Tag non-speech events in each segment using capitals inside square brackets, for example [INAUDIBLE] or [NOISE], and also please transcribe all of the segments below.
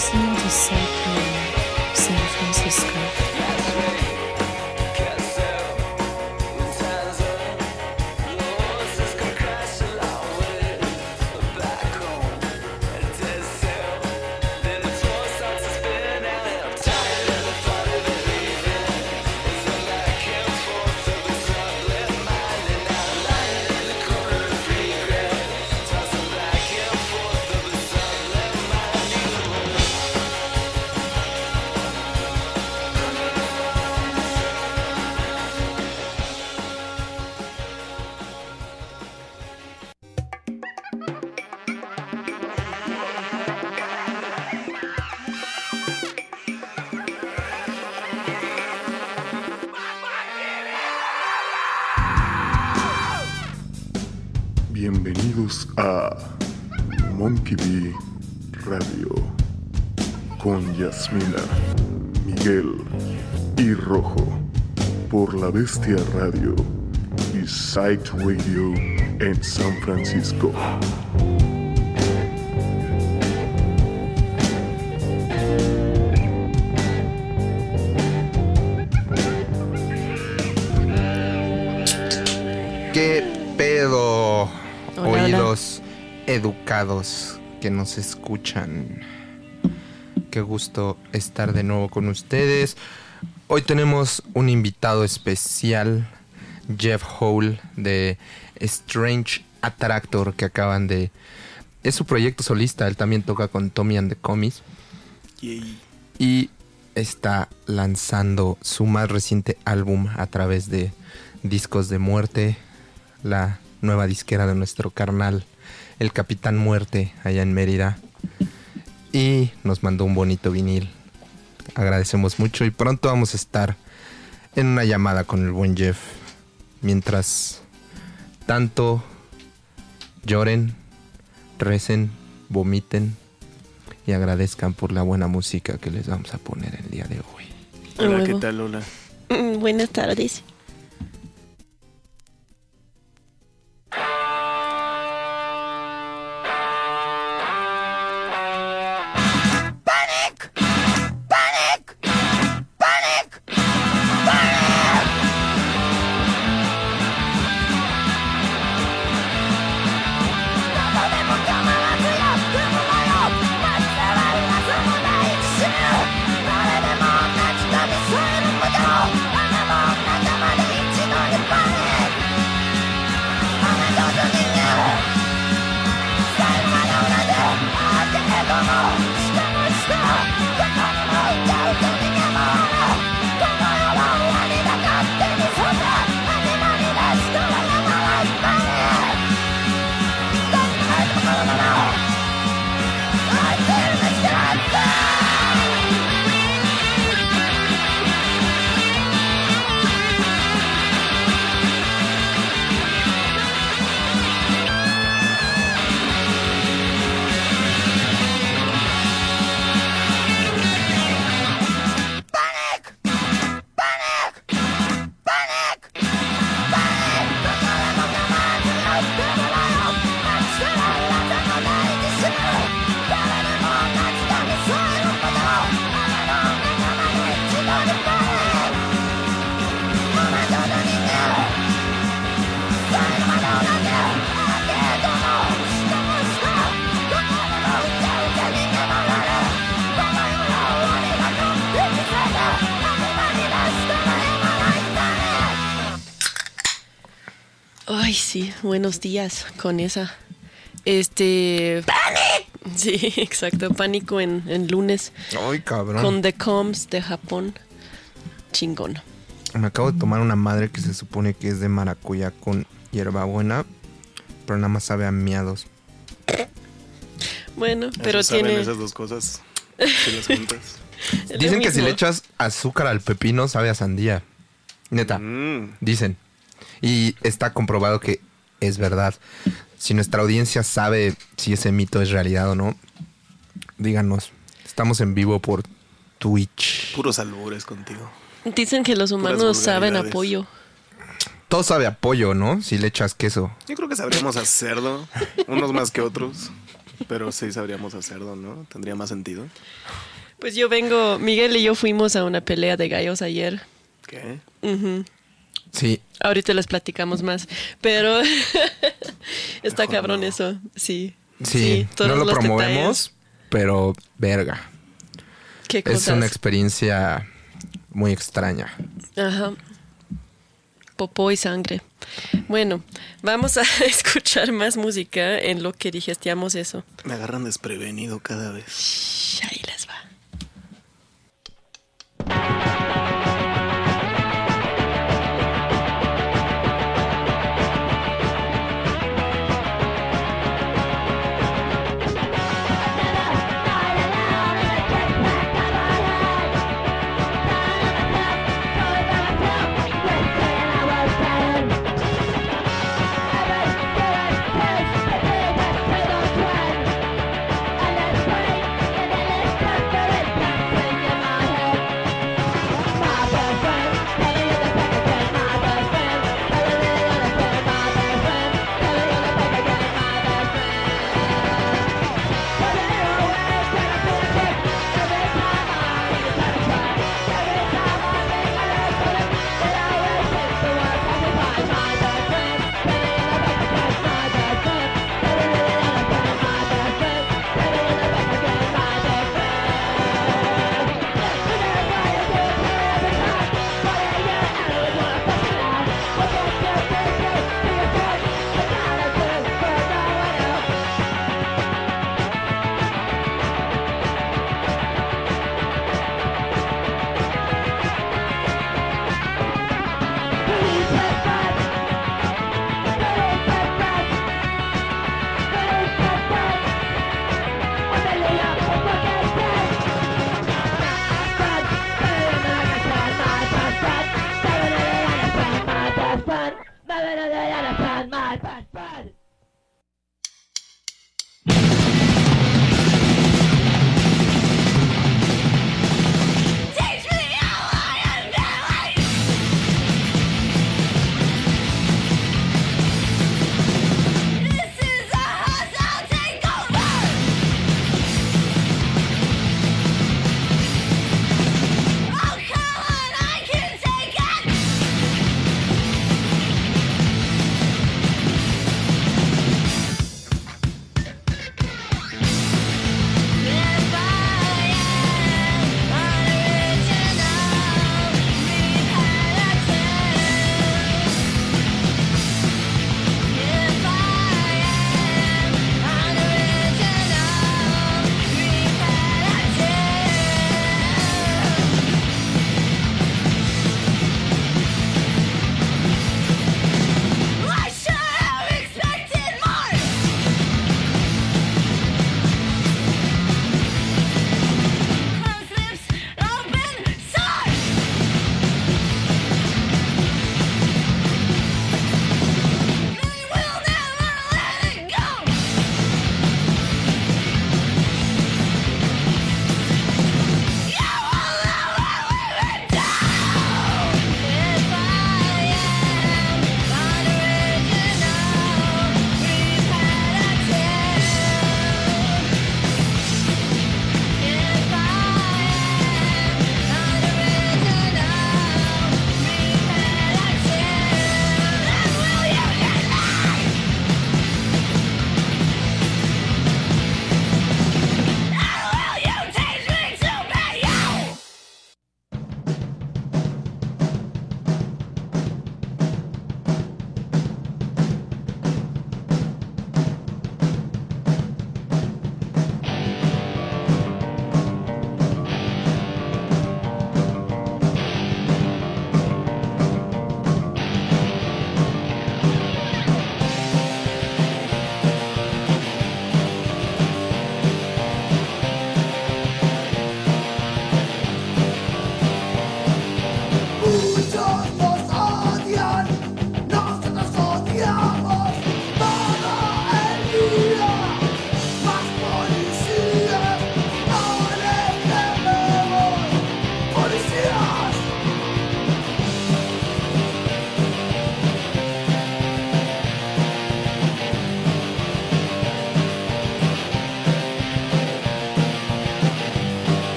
Deus lindo e sacro. Bestia Radio y Sight Radio en San Francisco. ¿Qué pedo? Hola, hola. Oídos educados que nos escuchan. Qué gusto estar de nuevo con ustedes. Hoy tenemos un invitado especial, Jeff Hole de Strange Attractor, que acaban de... Es su proyecto solista, él también toca con Tommy and the Commies. Y está lanzando su más reciente álbum a través de Discos de Muerte, la nueva disquera de nuestro carnal, el Capitán Muerte, allá en Mérida. Y nos mandó un bonito vinil. Agradecemos mucho y pronto vamos a estar en una llamada con el buen Jeff. Mientras tanto lloren, recen, vomiten y agradezcan por la buena música que les vamos a poner el día de hoy. Hola, ¿qué tal, Lola? Mm, Buenas tardes. Sí, buenos días con esa. Este. ¡Panic! Sí, [LAUGHS] exacto, pánico en, en lunes. ¡Ay, cabrón! Con The Coms de Japón. Chingón. Me acabo de tomar una madre que se supone que es de maracuyá con hierbabuena, pero nada más sabe a miados. Bueno, Eso pero saben tiene. esas dos cosas. Si las juntas. [LAUGHS] es lo Dicen que si le echas azúcar al pepino sabe a sandía. Neta, Mm, dicen. Y está comprobado que es verdad. Si nuestra audiencia sabe si ese mito es realidad o no, díganos. Estamos en vivo por Twitch. puros albures contigo. Dicen que los humanos saben apoyo. Todo sabe a pollo, ¿no? Si le echas queso. Yo creo que sabríamos hacerlo. Unos más que otros. Pero sí sabríamos hacerlo, ¿no? Tendría más sentido. Pues yo vengo, Miguel y yo fuimos a una pelea de gallos ayer. ¿Qué? Sí, Ahorita les platicamos más, pero [LAUGHS] está Mejor cabrón no. eso, sí. sí, todos no lo los promovemos, pero verga. ¿Qué Es cosas? una experiencia muy extraña. Ajá. Popó y sangre. Bueno, vamos a [LAUGHS] escuchar más música en lo que digestiamos eso. Me agarran desprevenido cada vez. Shh, Ahí les va.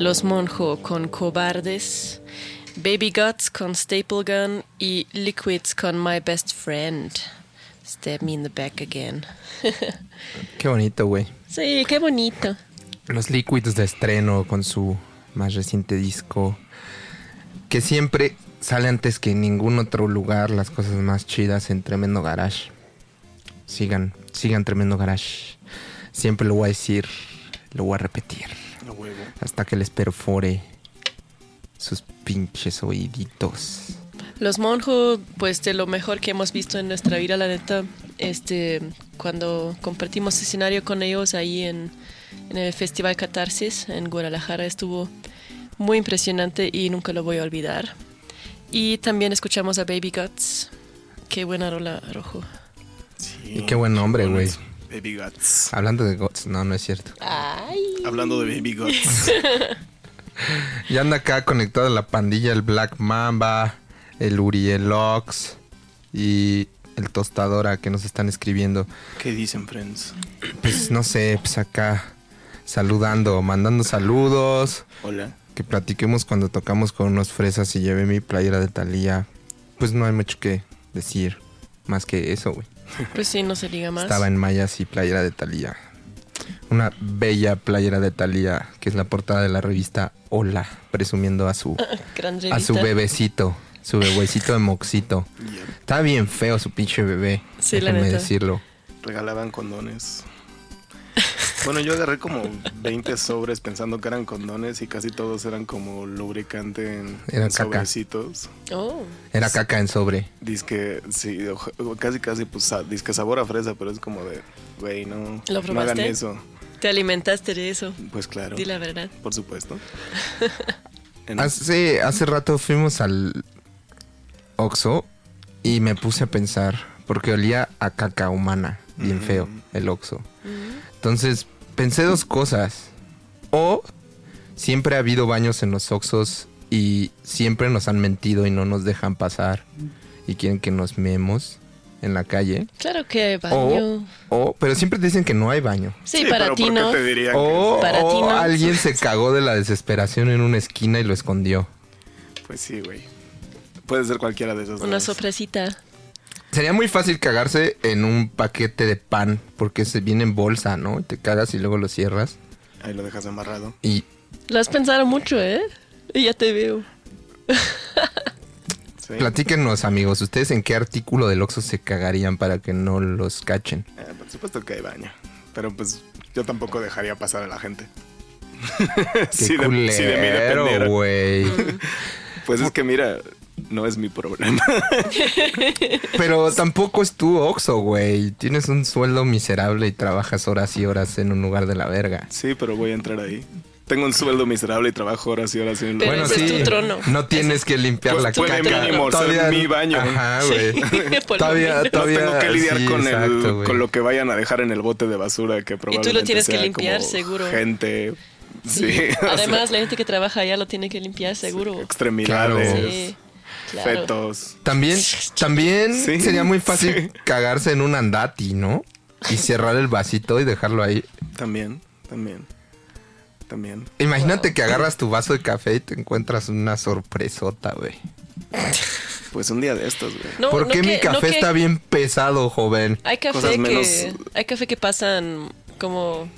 Los Monjo con Cobardes, Baby Guts con Staple Gun y Liquids con My Best Friend. Stab me in the back again. [LAUGHS] Qué bonito, güey. sí, qué bonito. Los Liquids de estreno con su más reciente disco. Que siempre sale antes que en ningún otro lugar las cosas más chidas en Tremendo Garage. Sigan, sigan Tremendo Garage. Siempre lo voy a decir, lo voy a repetir. A huevo. Hasta que les perfore sus pinches oíditos. Los Monjo, pues de lo mejor que hemos visto en nuestra vida, la neta, este, cuando compartimos escenario con ellos ahí en, en el Festival Catarsis en Guadalajara, estuvo muy impresionante y nunca lo voy a olvidar. Y también escuchamos a Baby Guts. Qué buena rola, Rojo. Sí. Y qué buen nombre, güey. Baby Guts. Hablando de Gots, no, no es cierto. Ay. Hablando de Baby Guts. [LAUGHS] Ya anda acá conectada la pandilla, el Black Mamba, el Uriel Ox y el Tostadora que nos están escribiendo. ¿Qué dicen, friends? Pues no sé, pues acá saludando, mandando saludos, Hola. que platiquemos cuando tocamos con unos fresas y llevé mi playera de Talía. Pues no hay mucho que decir más que eso, güey. Pues sí, no se diga más. Estaba en mayas y playera de Talía. Una bella playera de Talía, que es la portada de la revista Hola, presumiendo a su [LAUGHS] a su bebecito, su bebecito de moxito. Está bien feo su pinche bebé. Sí, la déjenme neta. decirlo. Regalaban condones. Bueno, yo agarré como 20 sobres pensando que eran condones y casi todos eran como lubricante en, Era en caca. sobrecitos. Oh. Era caca en sobre. Disque, sí, casi casi, pues, disque sabor a fresa, pero es como de, güey, no, ¿Lo no hagan eso. Te alimentaste de eso. Pues claro, Di la verdad. por supuesto. [LAUGHS] En- Hace, hace rato fuimos al Oxo y me puse a pensar, porque olía a caca humana, bien Ujú. feo, el Oxo. Entonces pensé dos cosas. O siempre ha habido baños en los Oxos y siempre nos han mentido y no nos dejan pasar y quieren que nos memos en la calle. Claro que hay baño. o, pero siempre te dicen que no hay baño. Sí, para ti ¿por qué no. O, que Para o ti no. alguien se cagó de la desesperación en una esquina y lo escondió. Pues sí, güey. Puede ser cualquiera de esas Una dos. sorpresita. Sería muy fácil cagarse en un paquete de pan porque se viene en bolsa, ¿no? Y Te cagas y luego lo cierras. Ahí lo dejas amarrado. Y Lo has pensado mucho, ¿eh? Y ya te veo. [LAUGHS] Sí. platíquenos, amigos, ¿ustedes en qué artículo del Oxxo se cagarían para que no los cachen? Eh, por supuesto que hay baño. Pero pues yo tampoco dejaría pasar a la gente. [LAUGHS] [LAUGHS] Qué si, de, si de mí dependiera. Pues es que mira, no es mi problema. [LAUGHS] Pero tampoco es tu Oxxo, güey. Tienes un sueldo miserable y trabajas horas y horas en un lugar de la verga. sí, pero voy a entrar ahí. Tengo un sueldo miserable y trabajo horas y horas en un lugar. ese es tu trono. No tienes que limpiar Pues la puede caca. ser mi baño. Ajá, güey. [LAUGHS] Lo todavía. No todavía tengo que lidiar sí, con, exacto, el, con lo que vayan a dejar en el bote de basura que probablemente tienes que limpiar, seguro. Gente, sí. Sí. [LAUGHS] o sea, Además, la gente que trabaja allá lo tiene que limpiar seguro. extremidades, Claro. Sí, claro. fetos. También, también Sí, sería muy fácil sí. cagarse en un andati, ¿no? Y cerrar el vasito y dejarlo ahí. También, también, también. Imagínate que agarras tu vaso de café y te encuentras una sorpresota, güey. Pues un día de estos, güey. No, ¿Por no qué que- mi no café que- está bien pesado, joven? Hay Cosas café que menos- hay café que pasan como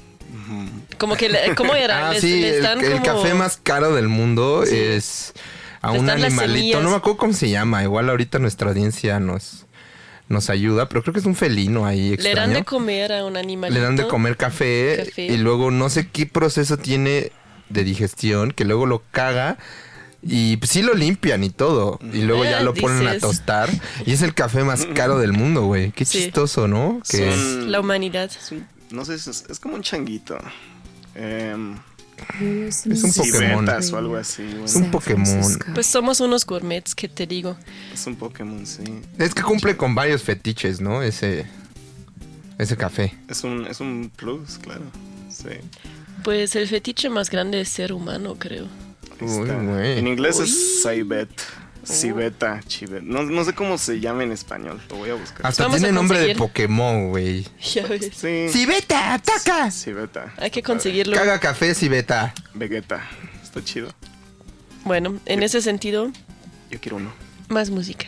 como que cómo era Ah, Les- sí, les el, dan el como- café más caro del mundo Sí. es a un animalito. No me acuerdo cómo se llama. Igual ahorita nuestra audiencia nos, nos ayuda, pero creo que es un felino ahí le extraño. dan de comer a un animalito Le dan de comer café, Café. y luego no sé qué proceso tiene de digestión, que luego lo caga y pues, sí lo limpian y todo. Y luego ya Ah, lo ponen a tostar. Y es el café más caro del mundo, güey. Qué Sí. chistoso, ¿no? Que Son- la humanidad Es un- no sé, es, es como un changuito. Em, es un Pokémon. o algo así. güey. Es un Pokémon. pues somos unos gourmets que te digo Es un Pokémon, sí. Es que cumple con varios fetiches, ¿no? Ese, ese café. Es un, es un plus, claro. Sí. pues el fetiche más grande es ser humano creo Uy. En inglés Uy. es Cibet. Civeta, Chivet. No, no sé cómo se llama en español. Lo voy a buscar. Hasta Vamos tiene nombre de. Pokémon, güey. ya ves Sí. ¡Cibeta, ataca! Civeta. hay que conseguirlo Caga café, Cibeta. Vegeta. está chido. Bueno, en ese sentido, Yo quiero uno. más música.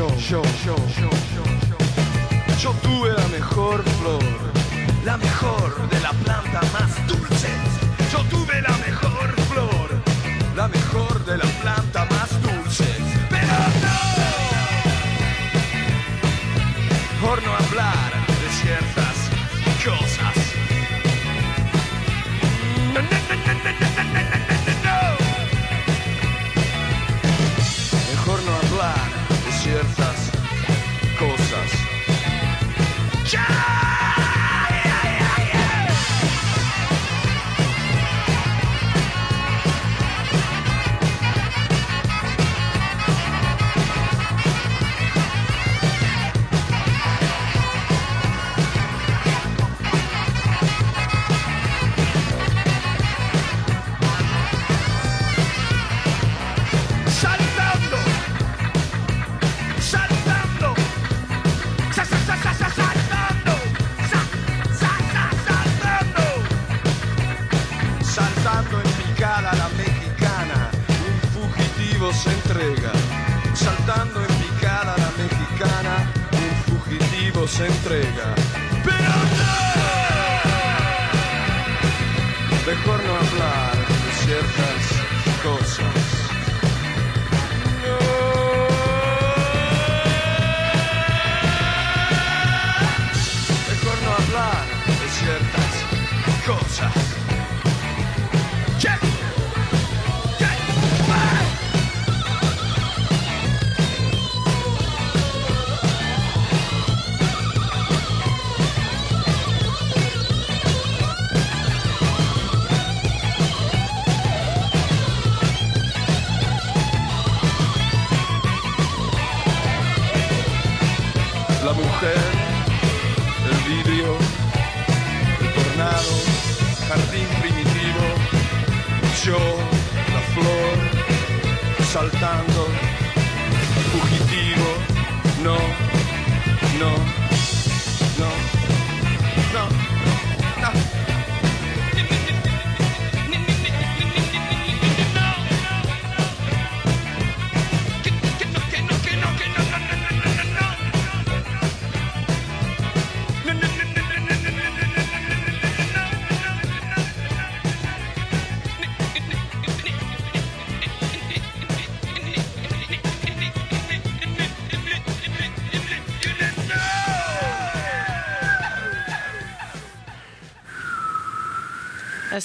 Show, show, show, show. Yo tuve la mejor flor, la mejor de la planta más dulce. Yo tuve la mejor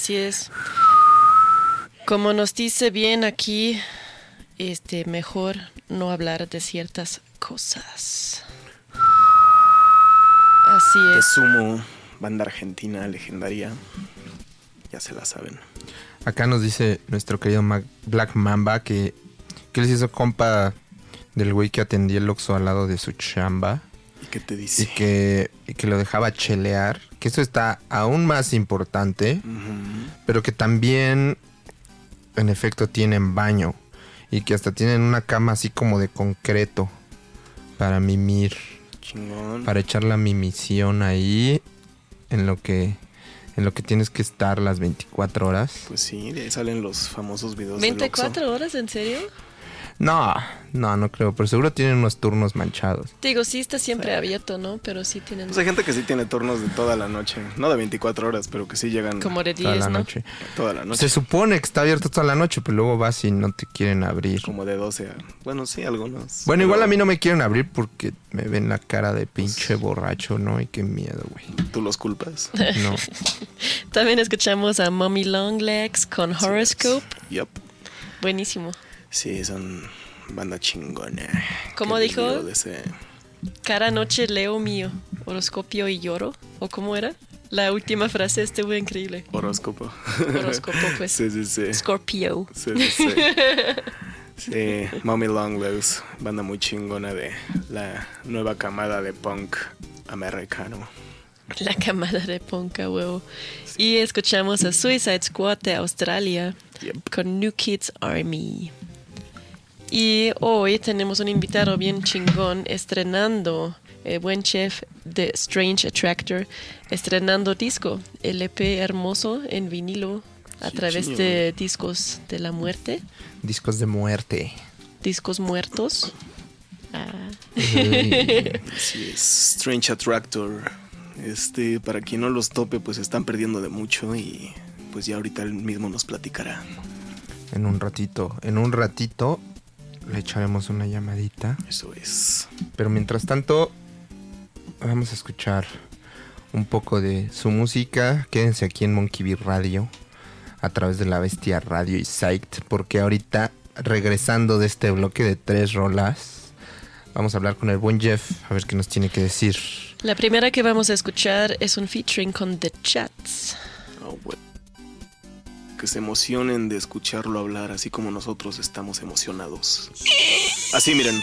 Así es. Como nos dice bien aquí, este mejor no hablar de ciertas cosas. Así De es. Sumo, banda argentina legendaria. Ya se la saben. Acá nos dice nuestro querido Black Mamba que, que él se hizo compa del güey que atendía el Oxxo al lado de su chamba ¿Y qué te y dice? que, y que lo dejaba chelear. Que eso está aún más importante, Ujú. Pero que también en efecto tienen baño y que hasta tienen una cama así como de concreto para mimir, Chingón. para echar la mimisión ahí en lo que en lo que tienes que estar las 24 horas. Pues sí, de ahí salen los famosos videos del Oxxo. ¿24 horas? ¿En serio? No, no, no creo, pero seguro tienen unos turnos manchados. Digo, sí está siempre abierto, ¿no? Pero sí tienen Pues hay gente que sí tiene turnos de toda la noche. No de 24 horas, pero que sí llegan como de Toda 10, la ¿no? noche. toda la noche. Se supone que está abierto toda la noche, pero luego vas y no te quieren abrir. Como de 12 a... Bueno, sí, algunos. Bueno, igual a mí no me quieren abrir porque me ven la cara de pinche borracho, ¿no? Y qué miedo, güey. Tú los culpas. [LAUGHS] No. También escuchamos a Mommy Longlegs con Horoscope. Yup. Buenísimo. Sí, son banda chingona. ¿Cómo dijo? ese- Cada noche leo mío horoscopio y lloro. ¿O cómo era? La última frase estuvo increíble. horóscopo. Horóscopo, pues. sí, sí, sí. Scorpio. Sí, sí, sí. Sí, Mommy Long Legs, banda muy chingona de la nueva camada de punk americano. La camada de Ponca, huevo. Y escuchamos a Suicide Squad de Australia Yep. con New Kids Army. Y hoy tenemos un invitado bien chingón estrenando, eh, buen chef de Strange Attractor, estrenando disco, LP hermoso en vinilo a Sí, través chingón. de discos de la muerte, Discos de muerte. discos muertos. Ah. [LAUGHS] Es, Strange Attractor. Este, para quien no los tope, pues están perdiendo de mucho y pues ya ahorita él mismo nos platicará. En un ratito, en un ratito le echaremos una llamadita. Eso es. Pero mientras tanto, vamos a escuchar un poco de su música. Quédense aquí en Monkey Bee Radio a través de la Bestia Radio y Psyched, porque ahorita, regresando de este bloque de tres rolas, vamos a hablar con el buen Jeff a ver qué nos tiene que decir. La primera que vamos a escuchar es un featuring con The Chats. Oh, güey. Que se emocionen de escucharlo hablar, así como nosotros estamos emocionados. Así, miren.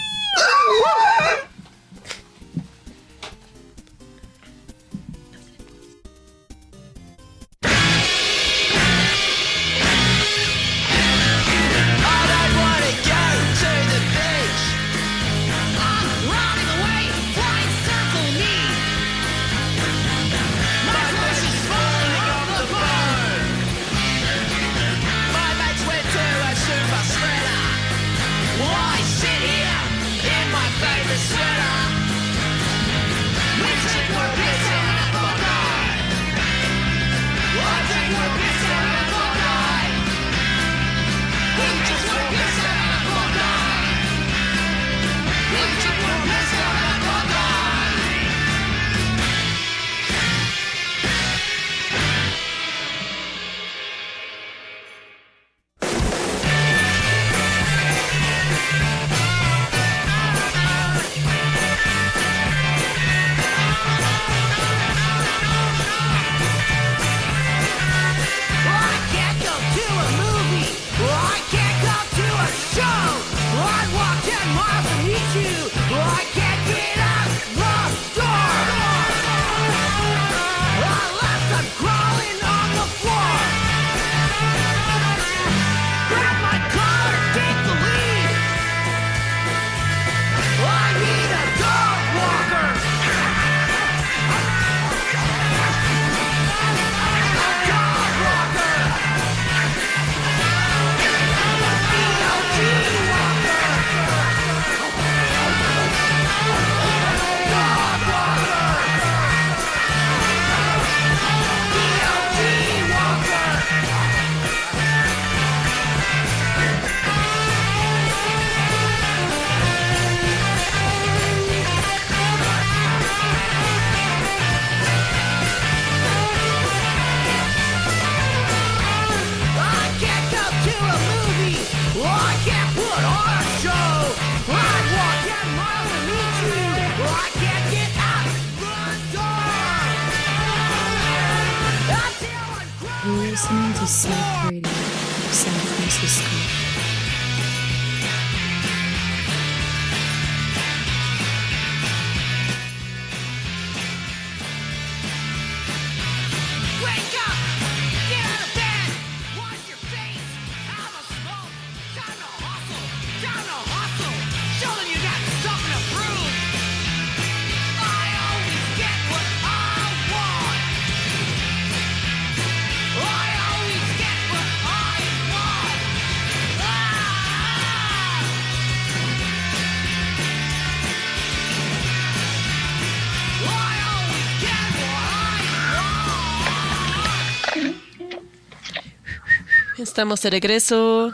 Estamos de regreso.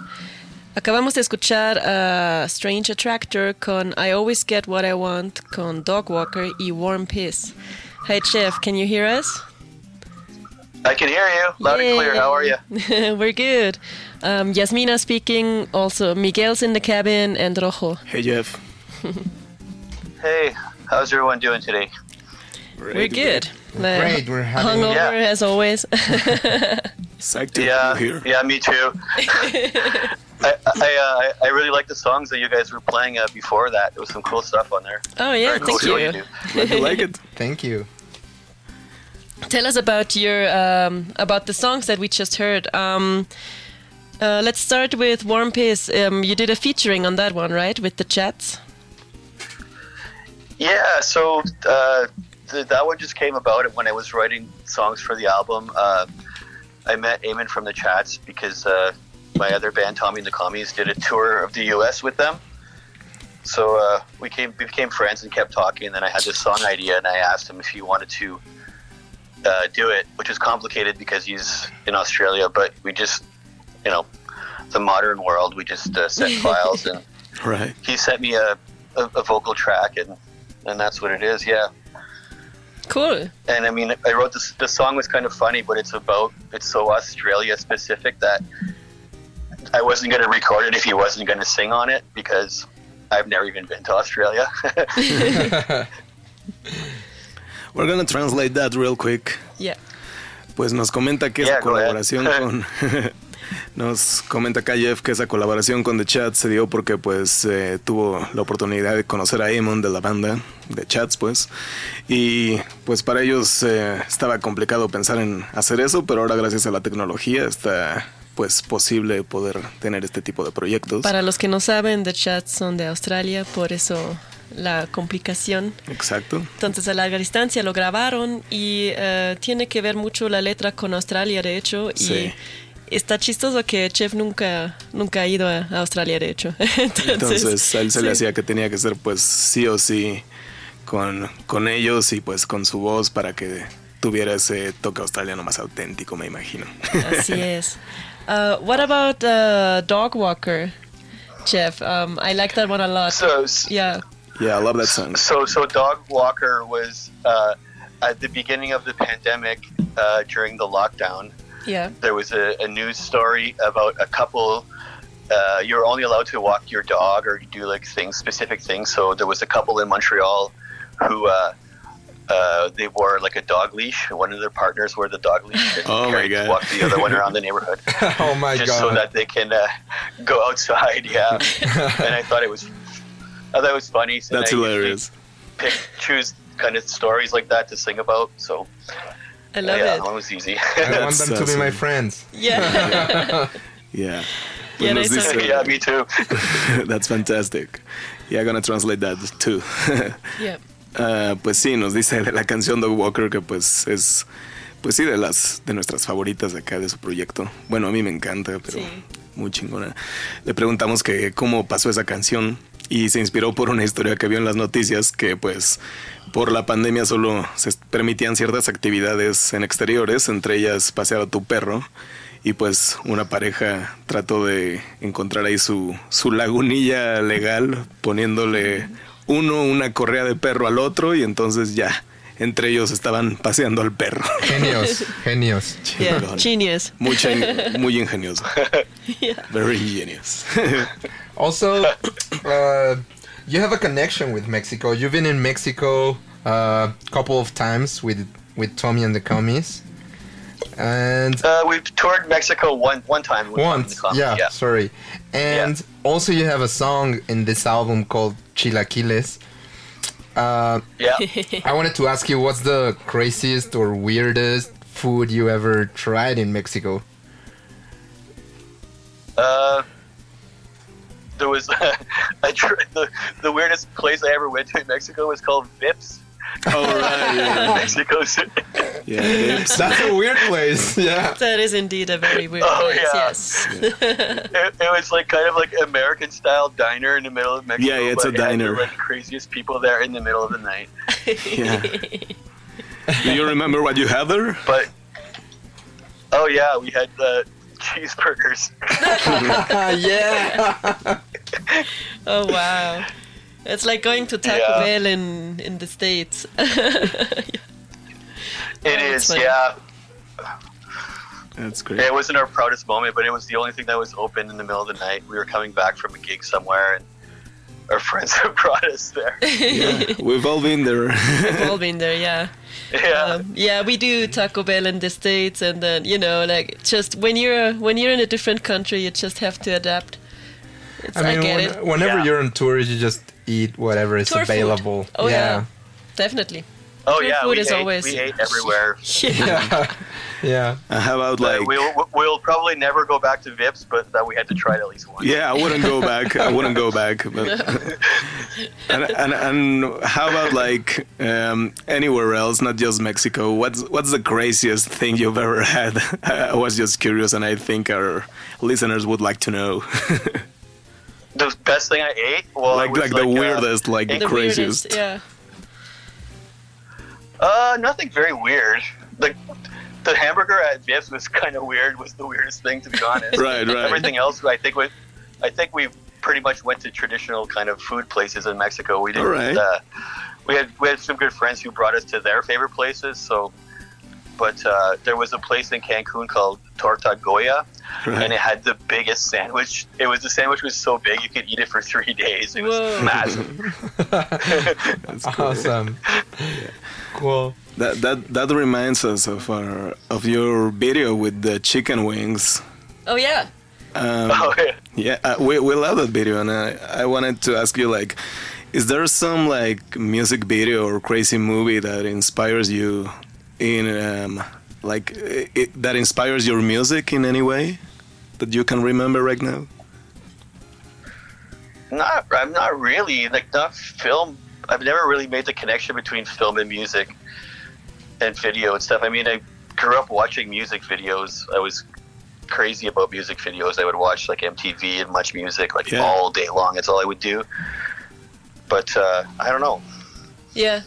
Acabamos de escuchar a Strange Attractor con I Always Get What I Want con Dog Walker y Warm Piss. Hi, Jeff, can you hear us? I can hear you loud and clear. How are you? you? [LAUGHS] We're good. Um, Yasmina speaking. Also, Miguel's in the cabin and Rojo. Hey Jeff. [LAUGHS] Hey, how's everyone doing today? We're good. Great, we're having Hungover Yeah. as always. [LAUGHS] Psyched to Yeah, have you here. yeah, me too. [LAUGHS] I I, uh, I really like the songs that you guys were playing uh, before that. There was some cool stuff on there. oh yeah, Very thank what you. do. Glad you like it. [LAUGHS] Thank you. Tell us about your um, about the songs that we just heard. Um, uh, let's start with Warm Piss. Um, you did a featuring on that one, right? With the chats. Yeah, so uh, th- that one just came about when I was writing songs for the album. I met Eamon from the Chats because uh, my other band, Tommy and the Commies, did a tour of the U.S. with them. So uh, we came, we became friends and kept talking. And then I had this song idea, and I asked him if he wanted to uh, do it, which is complicated because he's in Australia. But we just, you know, the modern world, we just uh, sent [LAUGHS] files, and Right. he sent me a, a, a vocal track, and and that's what it is. Yeah. Cool. And I mean, I wrote this. The song was kind of funny, but it's about it's so Australia specific that I wasn't going to record it if he wasn't going to sing on it because I've never even been to Australia. [LAUGHS] We're gonna translate that real quick. Yeah. Pues nos comenta que Yeah, esa colaboración con [LAUGHS] nos comenta acá Jeff que esa colaboración con The Chat se dio porque pues eh, tuvo la oportunidad de conocer a Eamon de la banda de Chats pues y pues para ellos eh, estaba complicado pensar en hacer eso pero ahora gracias a la tecnología está pues posible poder tener este tipo de proyectos Para los que no saben, The Chats son de Australia, por eso la complicación. exacto Entonces a larga distancia lo grabaron y eh, tiene que ver mucho la letra con Australia, de hecho. Y Sí. Está chistoso que Chef nunca, nunca ha ido a Australia, de hecho. [LAUGHS] Entonces, Entonces a él se le sí. hacía que tenía que ser pues sí o sí con, con ellos y pues con su voz para que tuviera ese toque australiano más auténtico, me imagino. Así [LAUGHS] es. Uh, what about uh, Dog Walker, Jeff? Um, I like that one a lot. so yeah. yeah, I love that song. so so Dog Walker was uh, at the beginning of the pandemic uh, during the lockdown. Yeah. there was a, a news story about a couple. Uh, you're only allowed to walk your dog or do like things, specific things. So there was a couple in Montreal who uh, uh, they wore like a dog leash. One of their partners wore the dog leash and [LAUGHS] Oh my God. walked the other one around the neighborhood [LAUGHS] oh my God. just so that they can uh, go outside. Yeah, [LAUGHS] and I thought it was, I thought it was funny. So That's I hilarious. Pick choose kind of stories like that to sing about. So I love yeah, it. that was easy. I want them to be my friends. Yeah. [LAUGHS] Yeah. Yeah, Pues nos nice dice- yeah, me too. [LAUGHS] That's fantastic. Yeah, I'm gonna translate that too. [LAUGHS] yeah. Ah, pues sí, nos dice de la canción Dog Walker que pues es pues sí de las de nuestras favoritas de acá de su proyecto. Bueno, a mí me encanta, pero Sí. muy chingona. Le preguntamos que cómo pasó esa canción y se inspiró por una historia que vio en las noticias que pues por la pandemia solo se permitían ciertas actividades en exteriores, entre ellas pasear a tu perro y pues una pareja trató de encontrar ahí su, su lagunilla legal poniéndole uno una correa de perro al otro y entonces ya entre ellos estaban paseando al perro. Genios, [LAUGHS] genios. Yeah. Genius. Mucha [LAUGHS] muy ingenioso. Yeah. Very ingenious. Also, [LAUGHS] uh, you have a connection with Mexico. You've been in Mexico a couple of times with with Tommy and the Commies, and Uh, we've toured Mexico one one time. with once, the Commies, yeah, sorry. And also, you have a song in this album called Chilaquiles. Uh, yeah. I wanted to ask you, what's the craziest or weirdest food you ever tried in Mexico? Uh, there was [LAUGHS] a tr- the, the weirdest place I ever went to in Mexico was called Vips. All right. in [LAUGHS] Yeah. Mexico City. yeah Vips. That's a weird place. [LAUGHS] Yeah. That is indeed a very weird Oh, place. yeah. Yes. It, it was like kind of like American style diner in the middle of Mexico. Yeah, yeah, it's a diner. The like, craziest people there in the middle of the night. Yeah. Do you remember what you had there? But oh yeah, we had uh, cheeseburgers. [LAUGHS] yeah. [LAUGHS] Oh wow. It's like going to Taco Yeah. Bell in in the states. [LAUGHS] It Oh, is, funny. yeah. That's great. It wasn't our proudest moment, but it was the only thing that was open in the middle of the night. We were coming back from a gig somewhere, and our friends have brought us there. Yeah, we've all been there. We've all been there, yeah. Yeah, Um, yeah, we do Taco Bell in the states, and then you know, like just when you're when you're in a different country, you just have to adapt. It's, I, I mean, get when- it. whenever Yeah. you're on tour, you just eat whatever is Tour food. available. Oh yeah, yeah. definitely. Oh Tour yeah, food we is ate, always- we ate [LAUGHS] everywhere. Yeah. yeah. Uh, How about But like? we'll we'll probably never go back to Vips, but that we had to try it at least once. Yeah, I wouldn't go back. I wouldn't go back. But [LAUGHS] and, and and how about like um, anywhere else, not just Mexico? What's what's the craziest thing you've ever had? [LAUGHS] I was just curious, and I think our listeners would like to know. The best thing I ate, well, like it was like the uh, weirdest, like the, the craziest. weirdest, yeah. Uh, nothing very weird. The the hamburger at Vips was kind of weird. Was the weirdest thing to be honest. [LAUGHS] Right, right. Everything else, I think, we, I think we pretty much went to traditional kind of food places in Mexico. We didn't. Right. Uh, we had we had some good friends who brought us to their favorite places. So, but uh, there was a place in Cancun called Torta Goya, Right. and it had the biggest sandwich. It was the sandwich was so big you could eat it for three days. It was Whoa. massive. [LAUGHS] That's cool. Awesome. Cool. That that that reminds us of our of your video with the chicken wings. Oh yeah. Um, Oh, yeah. Yeah, uh, we we love that video, and I I wanted to ask you like, is there some like music video or crazy movie that inspires you in um like it, that inspires your music in any way that you can remember right now? Not, I'm not really like not film. I've never really made the connection between film and music and video and stuff. I mean, I grew up watching music videos. I was crazy about music videos. I would watch like MTV and Much Music like Yeah. all day long. That's all I would do. But uh, I don't know. Yeah,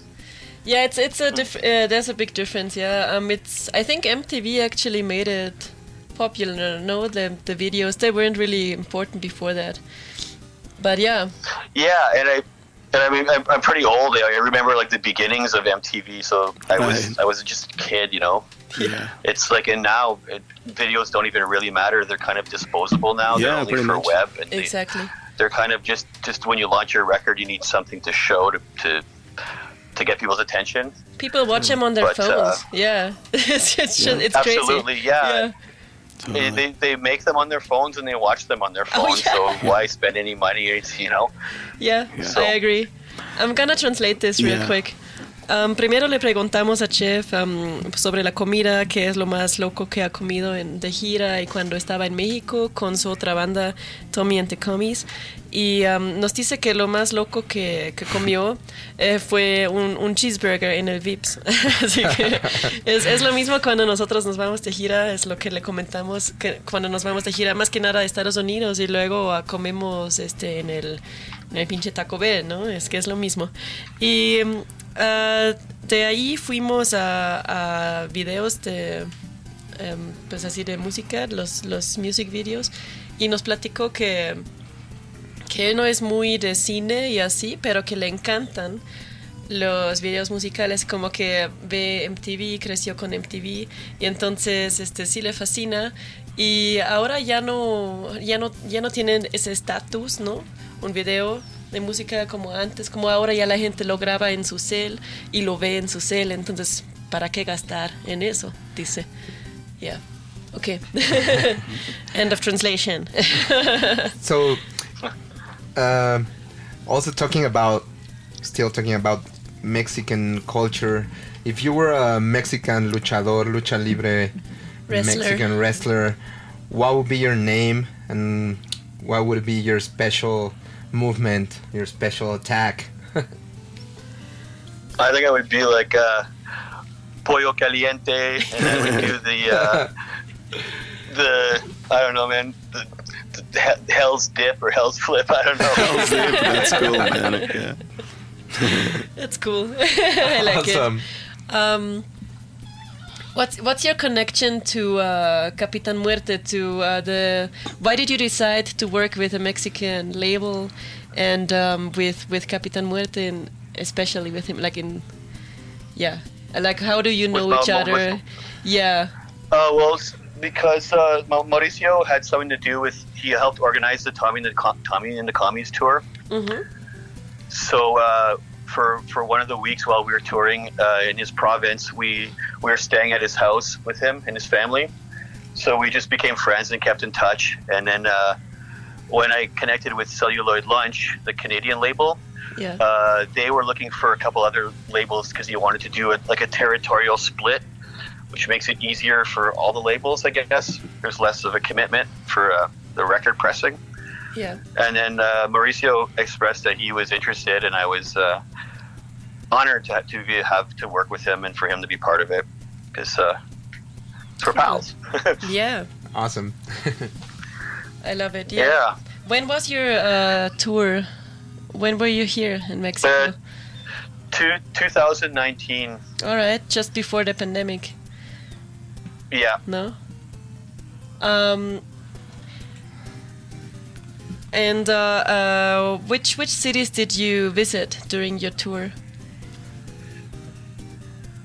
yeah. It's it's a diff- uh, there's a big difference. Yeah. Um. It's I think MTV actually made it popular. No, the the videos they weren't really important before that. But yeah, Yeah, and I. And I mean, I'm, I'm pretty old. I remember like the beginnings of MTV, so I was Right. I was just a kid, you know. Yeah, It's like, and now it, videos don't even really matter. They're kind of disposable now. Yeah, They're only pretty for much. web, and they, exactly. they're kind of just just when you launch your record, you need something to show to to, to get people's attention. People watch them on their But, uh, phones. yeah, it's [LAUGHS] it's, just, it's Absolutely, crazy. yeah. yeah. They, they, they make them on their phones and they watch them on their Oh, phones. yeah. So why spend any money? It's, you know. Yeah, So- I agree. I'm gonna translate this real Yeah. quick. Primero le preguntamos a Chef sobre la comida, qué es lo más loco que ha comido en, de gira y cuando estaba en México con su otra banda, Tommy and the Commies. Y nos dice que lo más loco que, comió eh, fue un, cheeseburger en el Vips. [LAUGHS] Así que es, lo mismo cuando nosotros nos vamos de gira, es lo que le comentamos que cuando nos vamos de gira, más que nada a Estados Unidos y luego comemos este en el, en el pinche Taco Bell, ¿no? Es que es lo mismo. Y ah, de ahí fuimos a, videos de, em, pues así de música, los, los music videos, y nos platicó que que no es muy de cine y así, pero que le encantan los videos musicales, como que ve MTV, creció con MTV y entonces este sí le fascina y ahora ya no ya no ya no tienen ese estatus, ¿no? Un video de música como antes, como ahora ya la gente lo graba en su cel y lo ve en su cel, entonces ¿para qué gastar en eso? Dice. Yeah. Okay. [LAUGHS] End of translation. [LAUGHS] So, uh, also talking about, still talking about Mexican culture. If you were a Mexican luchador, lucha libre, Wrestler. Mexican wrestler, what would be your name and what would be your special movement, your special attack? [LAUGHS] I think I would be like uh, Pollo Caliente, and I would do the uh, [LAUGHS] the I don't know, man, the, the Hell's Dip or Hell's Flip. I don't know. hell's dip. that's cool, [LAUGHS] man. Yeah. That's cool. I like awesome. it. Um, What's what's your connection to uh, Capitan Muerte? To uh, the why did you decide to work with a Mexican label and um, with with Capitan Muerte and especially with him? Like in yeah, like how do you know With each Mau- other? with- yeah, Uh, well, because uh, Mauricio had something to do with he helped organize the Tommy and the Tommy and the Commies tour. hmm So uh, for for one of the weeks while we were touring uh, in his province, we we were staying at his house with him and his family. So we just became friends and kept in touch. And then uh, when I connected with Celluloid Lunch, the Canadian label, yeah, uh, they were looking for a couple other labels because he wanted to do it like a territorial split, which makes it easier for all the labels. I guess there's less of a commitment for uh, the record pressing. Yeah. And then uh, Mauricio expressed that he was interested, and I was uh, honored to have, to be, have to work with him and for him to be part of it because uh, we're pals. [LAUGHS] Yeah, Awesome. I love it. Yeah. yeah. When was your uh, tour? When were you here in Mexico? Uh, Two, 2019. All right, just before the pandemic. Yeah. No. Um. And uh, uh, which which cities did you visit during your tour?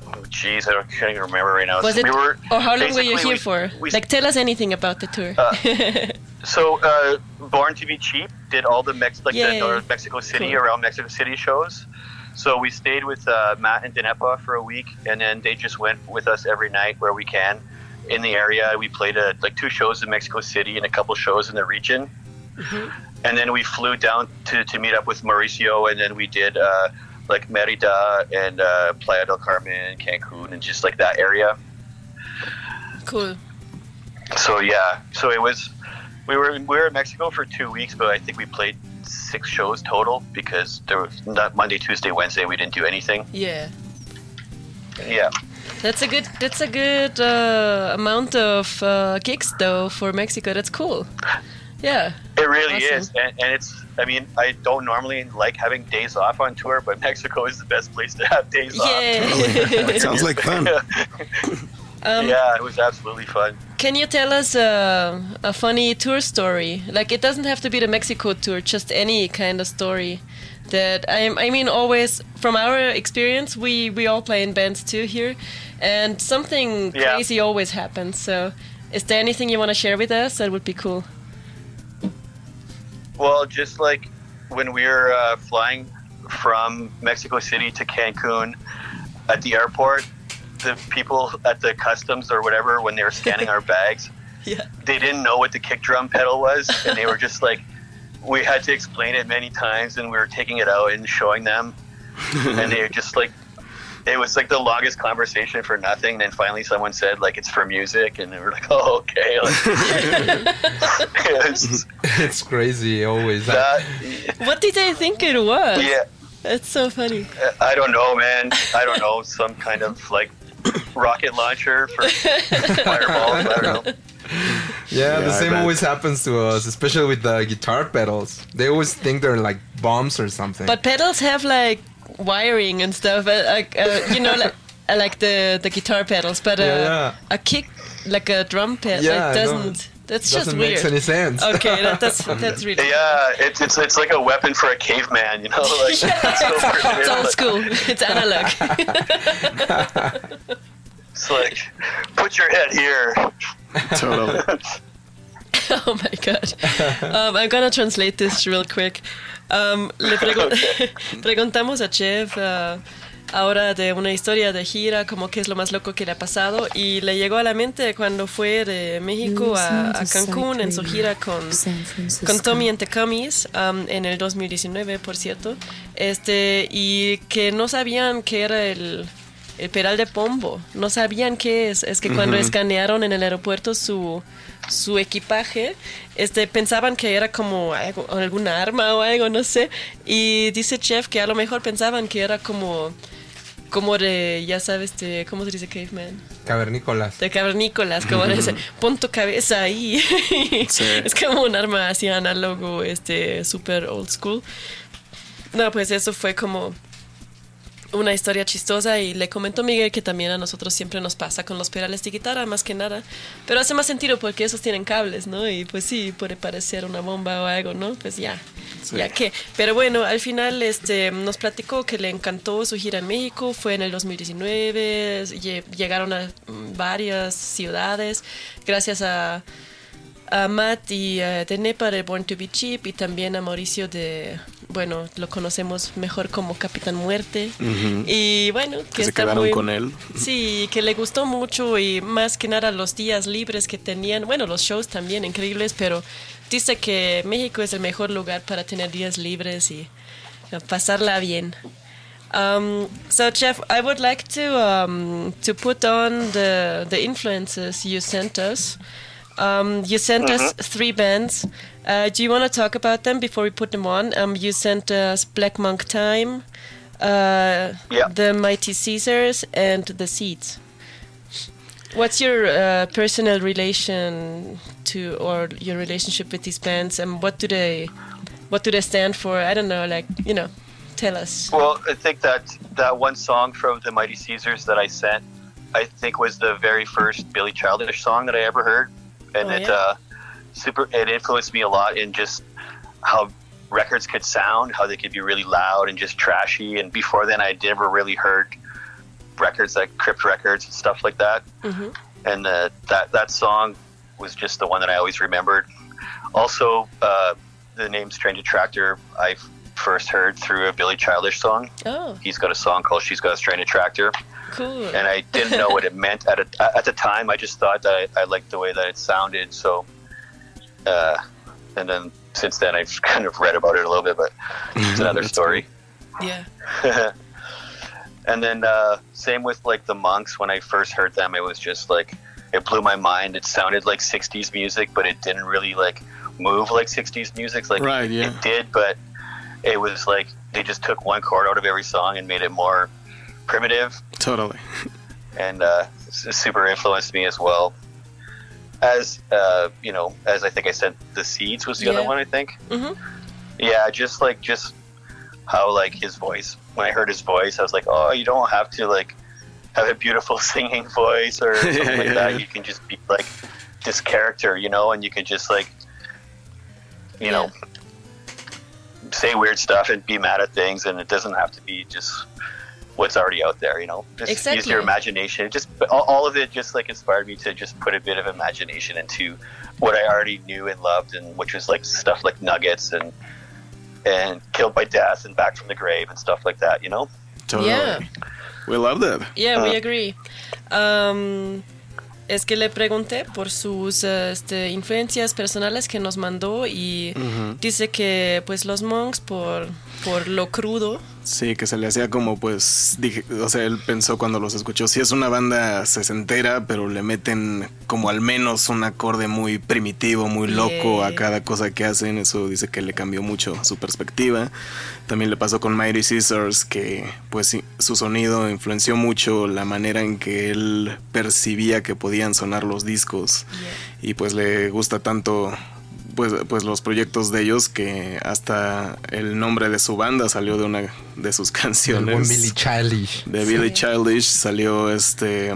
Oh, jeez, I can't even remember right now. Was it we were, or how long were you here we- for? we- like, tell us anything about the tour. Uh, [LAUGHS] So, uh, Born to Be Cheap did all the Mex- like Yay. the Mexico City Cool. around Mexico City shows. So we stayed with uh, Matt and Dinepa for a week, and then they just went with us every night where we can in the area. We played uh like two shows in Mexico City and a couple shows in the region, Mm-hmm. and then we flew down to, to meet up with Mauricio, and then we did uh, like Merida and uh, Playa del Carmen, Cancun, and just like that area. cool. So yeah, so it was. We were we were in Mexico for two weeks, but I think we played six shows total because there was not Monday, Tuesday, Wednesday. We didn't do anything. Yeah, Yeah, that's a good that's a good uh, amount of uh, gigs though for Mexico. That's cool. Yeah. it really Awesome. is, and, and it's. I mean, I don't normally like having days off on tour, but Mexico is the best place to have days Yeah. [LAUGHS] Sounds like fun. [LAUGHS] um, yeah, it was absolutely fun. Can you tell us uh, a funny tour story? Like it doesn't have to be the Mexico tour, just any kind of story. That I, I mean, always from our experience, we we all play in bands too here, and something Yeah. crazy always happens. So, is there anything you want to share with us? That would be cool. Well, just like when we were uh, flying from Mexico City to Cancun at the airport, the people at the customs or whatever, when they were scanning our [LAUGHS] bags, Yeah. they didn't know what the kick drum pedal was, and they were just like, we had to explain it many times, and we were taking it out and showing them, [LAUGHS] and they were just like. It was like the longest conversation for nothing. And then finally, someone said like it's for music, and they were like, [LAUGHS] "Oh, okay." Like, it's [LAUGHS] [LAUGHS] it's crazy always. that, What did they think it was? yeah, it's so funny. I don't know, man. I don't know. Some kind of like rocket launcher for fireballs. I don't know. Yeah, the Yeah, I same always happens to us, especially with the guitar pedals. They always think they're like bombs or something. But pedals have like wiring and stuff, uh, like uh, you know, like, [LAUGHS] uh, like the the guitar pedals. But uh, Yeah, yeah. a kick, like a drum pedal, Yeah, like, doesn't. That's doesn't just make weird. any sense. Okay, that, that's [LAUGHS] that's really. Yeah, it's it's it's like a weapon for a caveman. You know, [LAUGHS] like it's so primitive, It's old but school. It's analog. It's like put your head here. Totally. [LAUGHS] oh my god. Um, I'm gonna translate this real quick. Um, le pregun- [LAUGHS] preguntamos a Jeff uh, ahora de una historia de gira, como qué es lo más loco que le ha pasado, y le llegó a la mente cuando fue de México a, a Cancún en su gira con, con Tommy and the um, en el 2019, por cierto, este, y que no sabían qué era el, el pedal de pombo, no sabían qué es. Es que cuando escanearon en el aeropuerto su, su equipaje, este, pensaban que era como algo- alguna arma o algo, no sé. Y dice Chef que a lo mejor pensaban que era como, como de, ya sabes, de, ¿cómo se dice caveman? Cavernícolas. De cavernícolas, como de ese, pon tu cabeza ahí. [LAUGHS] Sí. Es como un arma así análogo, este, super old school. No, pues eso fue como una historia chistosa y le comentó Miguel que también a nosotros siempre nos pasa con los pedales de guitarra, más que nada. Pero hace más sentido porque esos tienen cables, ¿no? Y pues sí, puede parecer una bomba o algo, ¿no? Pues ya, Sí. ya que. Pero bueno, al final este, nos platicó que le encantó su gira en México, fue en el 2019, lle- llegaron a mm, varias ciudades gracias a a Matt y a Nepa de Born to Be Cheap y también a Mauricio de, bueno, lo conocemos mejor como Capitán Muerte. Ujú. Y bueno, Que se está quedaron muy- con él. Sí, que le gustó mucho y más que nada los días libres que tenían, bueno, los shows también increíbles, pero dice que México es el mejor lugar para tener días libres y uh, pasarla bien. Um, so Jeff, I would like to um, to put on the the influences you sent us. Um, you sent us three bands. Uh, do you want to talk about them before we put them on? Um, you sent us Black Monk Time, uh, Yeah. the Mighty Caesars, and the Seeds. What's your uh, personal relation to, or your relationship with these bands, and what do they, what do they stand for? I don't know, like you know, tell us. Well, I think that that one song from the Mighty Caesars that I sent, I think was the very first Billy Childish song that I ever heard, and Oh, it yeah? uh, super it influenced me a lot in just how records could sound, how they could be really loud and just trashy. And before then, I never really heard records like Crypt Records and stuff like that. Mhm. And uh, that that song was just the one that I always remembered. Also, uh, the name Strange Attractor I first heard through a Billy Childish song. Oh, He's got a song called "She's Got a Strange Attractor," cool. and I didn't know what it [LAUGHS] meant at a, at the time. I just thought that I, I liked the way that it sounded. So, uh, and then since then, I've [LAUGHS] kind of read about it a little bit, but it's another That's story. yeah. [LAUGHS] and then uh, same with like the monks. When I first heard them, it was just like it blew my mind. It sounded like '60s music, but it didn't really like move like '60s music. Like Right, yeah. it did, but it was like they just took one chord out of every song and made it more primitive, Totally. and uh, super influenced me as well. As uh, you know, as I think I said, the seeds was the other one. I think. Mhm. Yeah, just like just how like his voice. When I heard his voice, I was like, oh, you don't have to like have a beautiful [LAUGHS] singing voice or something Yeah, like yeah, [LAUGHS] that. You can just be like this character, you know, and you can just like, you know, say weird stuff and be mad at things, and it doesn't have to be just what's already out there, you know. Just use your imagination. Just all, all of it just like inspired me to just put a bit of imagination into what I already knew and loved, and which was like stuff like Nuggets and and Killed by Death and Back from the Grave and stuff like that, you know. Totally. Yeah. We love that. Yeah, we Ah. agree. Um, es que le pregunté por sus eh, este, influencias personales que nos mandó y dice que pues los monks por, por lo crudo. Sí, que se le hacía como pues, dije, o sea, él pensó cuando los escuchó, sí es una banda sesentera, pero le meten como al menos un acorde muy primitivo, muy loco Yeah. a cada cosa que hacen, eso dice que le cambió mucho su perspectiva. También le pasó con Mighty Scissors, que pues su sonido influenció mucho la manera en que él percibía que podían sonar los discos y pues le gusta tanto pues, pues los proyectos de ellos que hasta el nombre de su banda salió de una de sus [LAUGHS] El buen canciones Billy Childish. de Billy Childish salió este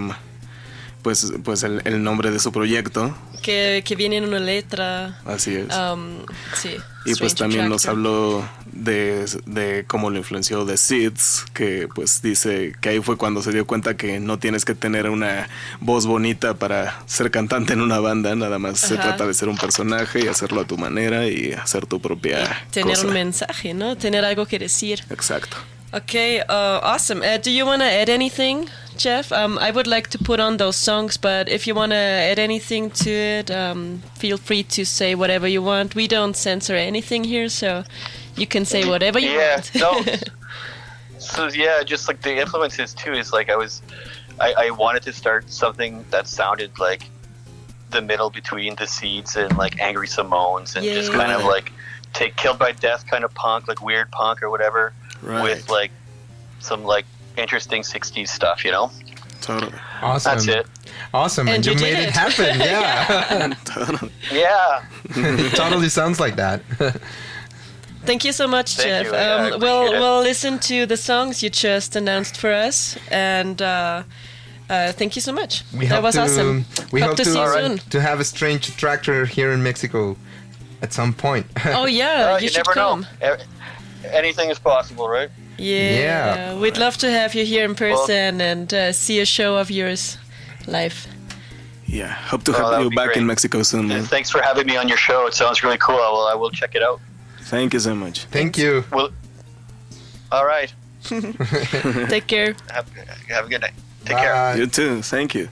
pues pues el, el nombre de su proyecto Que, que viene en una letra. así es um, sí. y pues también nos habló de, de cómo lo influenció The Seeds, que pues dice que ahí fue cuando se dio cuenta que no tienes que tener una voz bonita para ser cantante en una banda, nada más se trata de ser un personaje y hacerlo a tu manera y hacer tu propia Tener cosa. un mensaje, ¿no? Tener algo que decir. Exacto. Okay, uh, awesome. Uh, do you want to add anything, Jeff? Um, I would like to put on those songs, but if you want to add anything to it, um, feel free to say whatever you want. We don't censor anything here, so you can say whatever you yeah, want. no. [LAUGHS] So yeah, just like the influences too is like I was, I, I wanted to start something that sounded like the middle between the Seeds and like Angry Simones and just Yeah. kind of like take Killed by Death kind of punk, like weird punk or whatever, Right. with like some like interesting '60s stuff, you know. Totally. Awesome. That's it. Awesome. And, And you, you made it it. happen. [LAUGHS] Yeah. Totally. Yeah. [LAUGHS] it totally sounds like that. [LAUGHS] Thank you so much, Thank Jeff. you, I- I um, we'll we'll listen to the songs you just announced for us, and uh, uh, thank you so much. We that was to, awesome. We hope, to, to, see you Alright. soon. to have a strange tractor here in Mexico at some point. Oh yeah, Uh, you, you should never come. know. Anything is possible, right? Yeah, Yeah. we'd love to have you here in person and uh, see a show of yours live. Yeah, hope to Oh, have would you back great. in Mexico soon, man. And thanks for having me on your show. It sounds really cool. I will, I will check it out. Thank you so much. Thank you. Well, all right. [LAUGHS] Take care. Have, have a good night. Take care. You too. Thank you.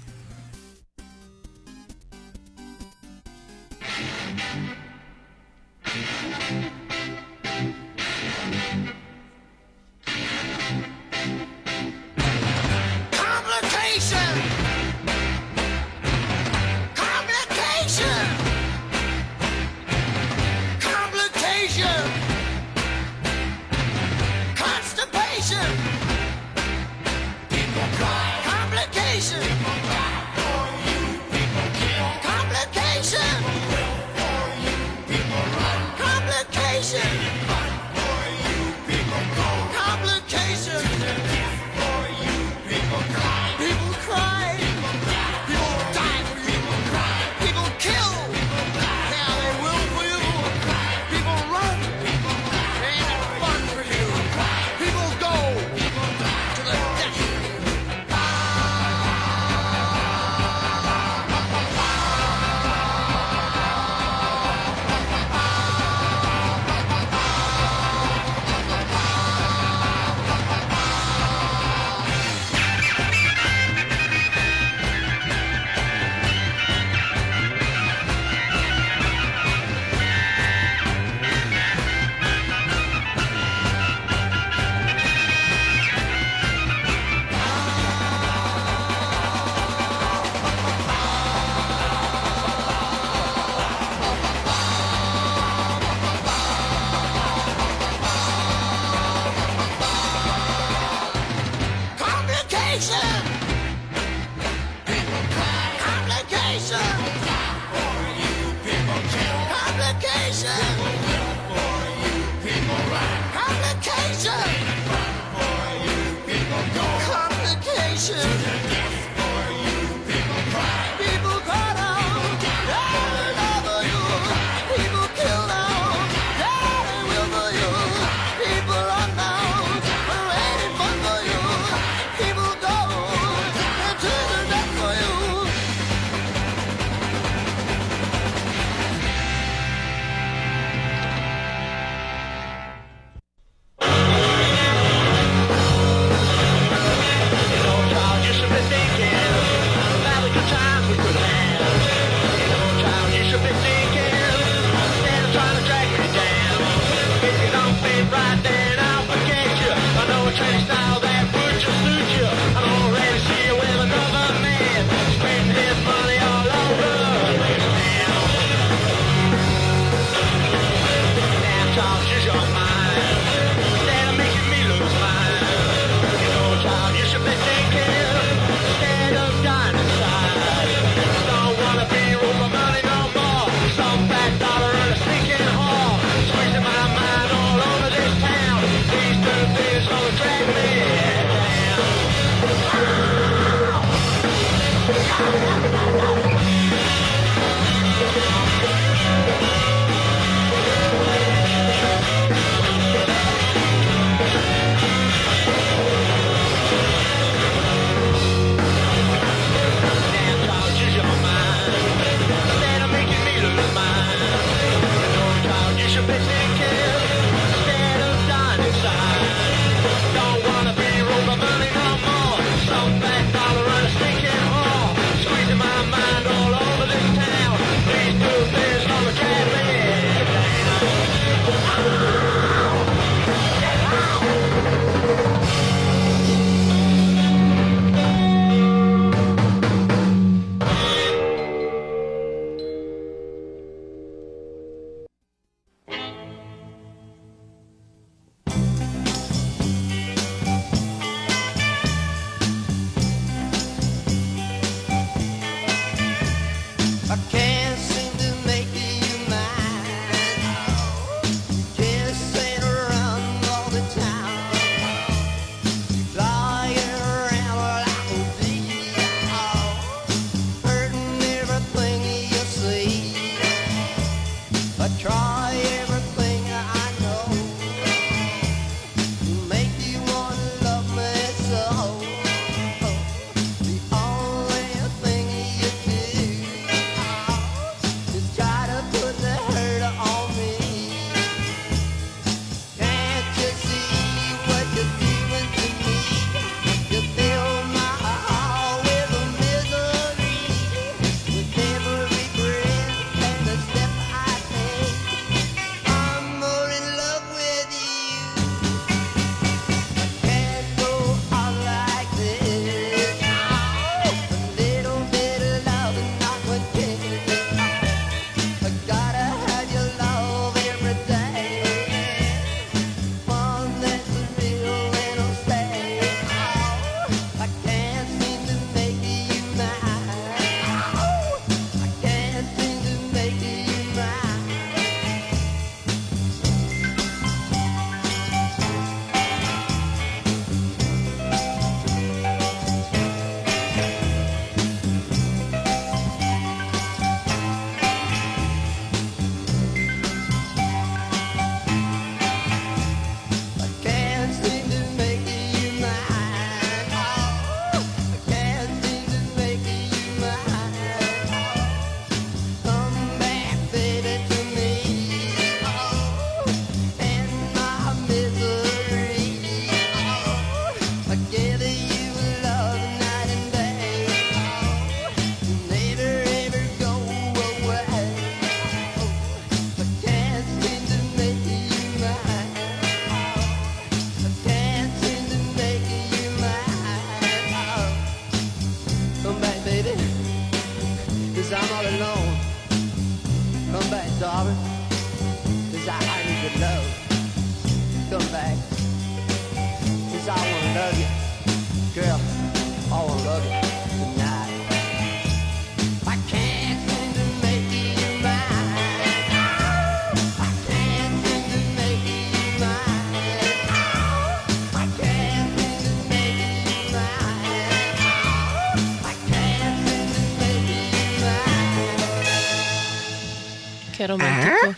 Romántico.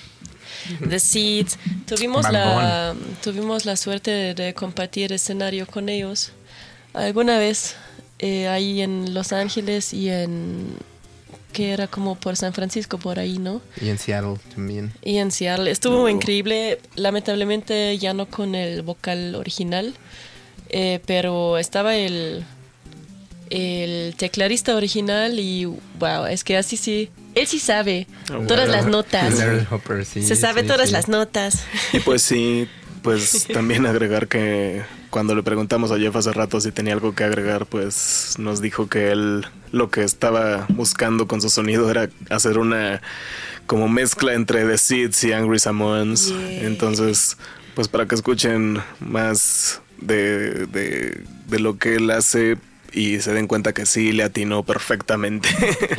The Seeds. Tuvimos la, tuvimos la suerte de, de compartir escenario con ellos alguna vez eh, ahí en Los Ángeles y en que era como por San Francisco por ahí, ¿no? Y en Seattle también. Y en Seattle. Estuvo increíble, lamentablemente ya no con el vocal original, eh, pero estaba el, el teclarista original y wow, es que así sí, él sí sabe Ah, todas las notas. Larry Hopper, sí, Se sabe sí, todas sí. las notas. Y pues sí, pues [LAUGHS] también agregar que cuando le preguntamos a Jeff hace rato si tenía algo que agregar, pues nos dijo que él lo que estaba buscando con su sonido era hacer una como mezcla entre The Seeds y Angry Samoans. Yeah. Entonces, pues para que escuchen más de, de, de lo que él hace y se den cuenta que sí le atinó perfectamente.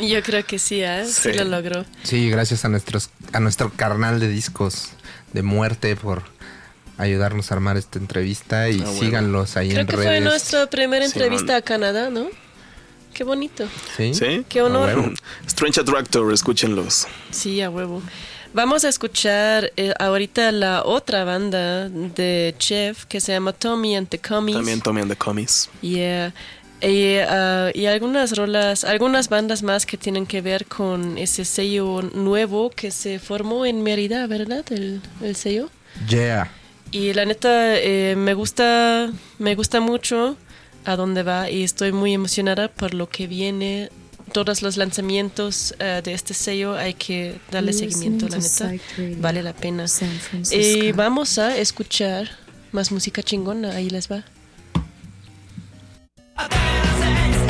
[LAUGHS] Yo creo que sí, ¿eh? sí Sí. lo logró. Sí, gracias a nuestros a nuestro carnal de discos de muerte por ayudarnos a armar esta entrevista y Ah, bueno. síganlos ahí Creo en que redes. fue nuestra primera Sí, entrevista a Canadá, ¿no? Qué bonito. ¿Sí? ¿Sí? Qué honor. Ah, bueno. [LAUGHS] Strange Attractor, escúchenlos. Sí, a huevo. Vamos a escuchar eh, ahorita la otra banda de Jeff que se llama Tommy and the Commies. También Tommy and the Commies. Yeah. Y, ah, y algunas rolas, algunas bandas más que tienen que ver con ese sello nuevo que se formó en Mérida, ¿verdad? El, el sello. Yeah. Y la neta eh, me gusta, me gusta mucho a dónde va y estoy muy emocionada por lo que viene. Todos los lanzamientos eh, de este sello hay que darle seguimiento, la neta. Vale la pena. Y vamos a escuchar más música chingona, ahí les va. I say.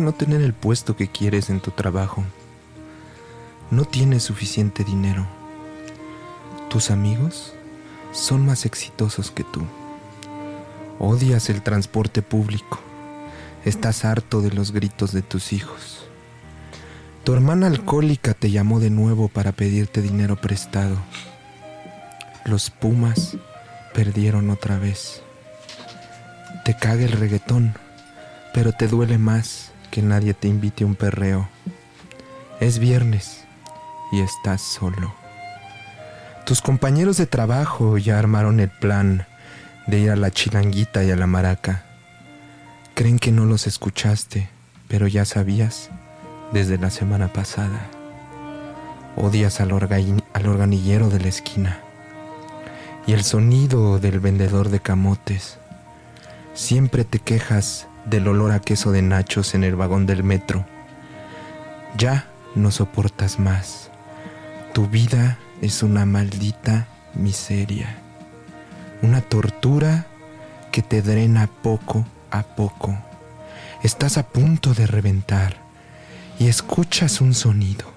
no tener el puesto que quieres en tu trabajo? No tienes suficiente dinero. Tus amigos son más exitosos que tú. Odias el transporte público. Estás harto de los gritos de tus hijos. Tu hermana alcohólica te llamó de nuevo para pedirte dinero prestado. Los Pumas perdieron otra vez. Te caga el reggaetón, pero te duele más que nadie te invite a un perreo. Es viernes y estás solo. Tus compañeros de trabajo ya armaron el plan de ir a la chilanguita y a la maraca. Creen que no los escuchaste, pero ya sabías desde la semana pasada. Odias al, al organillero de la esquina y el sonido del vendedor de camotes. Siempre te quejas del olor a queso de nachos en el vagón del metro. Ya no soportas más. Tu vida es una maldita miseria. Una tortura que te drena poco a poco. Estás a punto de reventar y escuchas un sonido.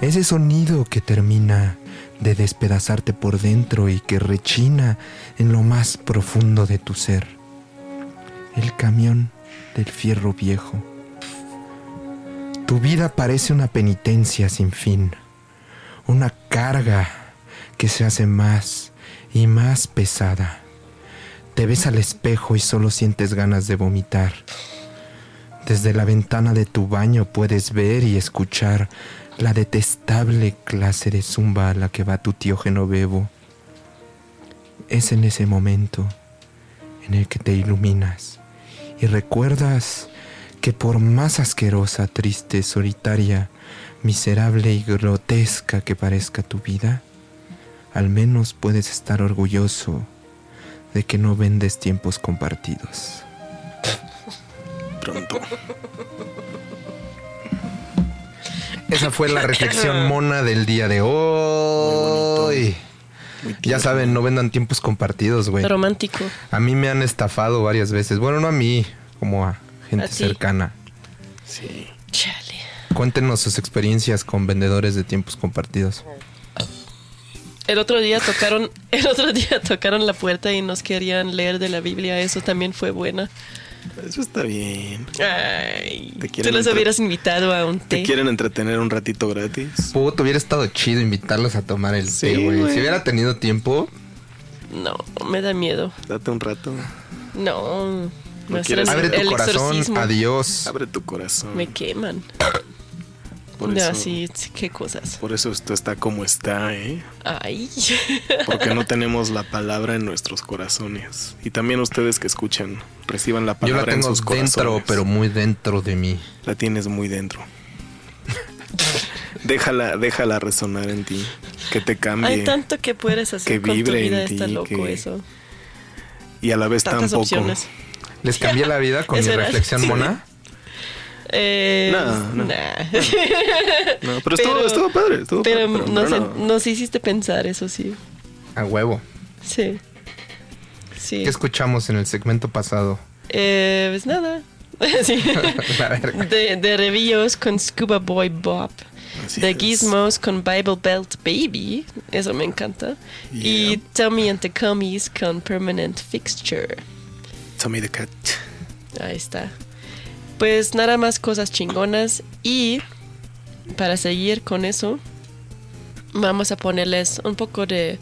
Ese sonido que termina de despedazarte por dentro y que rechina en lo más profundo de tu ser el camión del fierro viejo. Tu vida parece una penitencia sin fin, una carga que se hace más y más pesada. Te ves al espejo y solo sientes ganas de vomitar. Desde la ventana de tu baño puedes ver y escuchar la detestable clase de zumba a la que va tu tío Genovevo. Es en ese momento en el que te iluminas y recuerdas que por más asquerosa, triste, solitaria, miserable y grotesca que parezca tu vida, al menos puedes estar orgulloso de que no vendes tiempos compartidos. Pronto. Esa fue la reflexión mona del día de hoy. Ya saben, no vendan tiempos compartidos, güey. Romántico. A mí me han estafado varias veces. Bueno, no a mí, como a gente A cercana. Sí. Chale. Cuéntenos sus experiencias con vendedores de tiempos compartidos. El otro día tocaron, [LAUGHS] el otro día tocaron la puerta y nos querían leer de la Biblia. Eso también fue buena. Eso está bien. Ay, Te tú quieren, los hubieras invitado a un te té. quieren entretener un ratito gratis. Puto, hubiera estado chido invitarlos a tomar el Sí, té, güey. Si hubiera tenido tiempo, No, me da miedo. Date un rato. No. Quieres- abre tu el corazón. exorcismo. Adiós. Abre tu corazón. Me queman. Por no, eso, sí, sí, qué cosas. por eso esto está como está, ¿eh? Ay. Porque no [LAUGHS] tenemos la palabra en nuestros corazones. Y también ustedes que escuchan, reciban la Yo palabra la tengo en sus dentro, corazones. pero muy dentro de mí. La tienes muy dentro. déjala, déjala resonar en ti. Que te cambie. Hay tanto que puedes hacer Que con tu vibre en vida. ti, Está loco que- eso. Y a la vez Tantas tampoco. opciones. ¿Les cambié la vida con [LAUGHS] mi reflexión sí. mona? Eh, No, no. nah. No, pero, estuvo, estuvo padre. Estuvo pero padre, nos, pero no. nos hiciste pensar, eso sí. A huevo. Sí. Sí. ¿Qué escuchamos en el segmento pasado? Eh, pues nada. [LAUGHS] Sí. [LAUGHS] La verga. de, de revíos con Scuba Boy Bob. Así de es. Gizmos con Bible Belt Baby. Eso me encanta. Y Tommy and the Commies con Permanent Fixture. Tommy the Cat. Ahí está. Pues nada más cosas chingonas. Y para seguir con eso, vamos a ponerles un poco de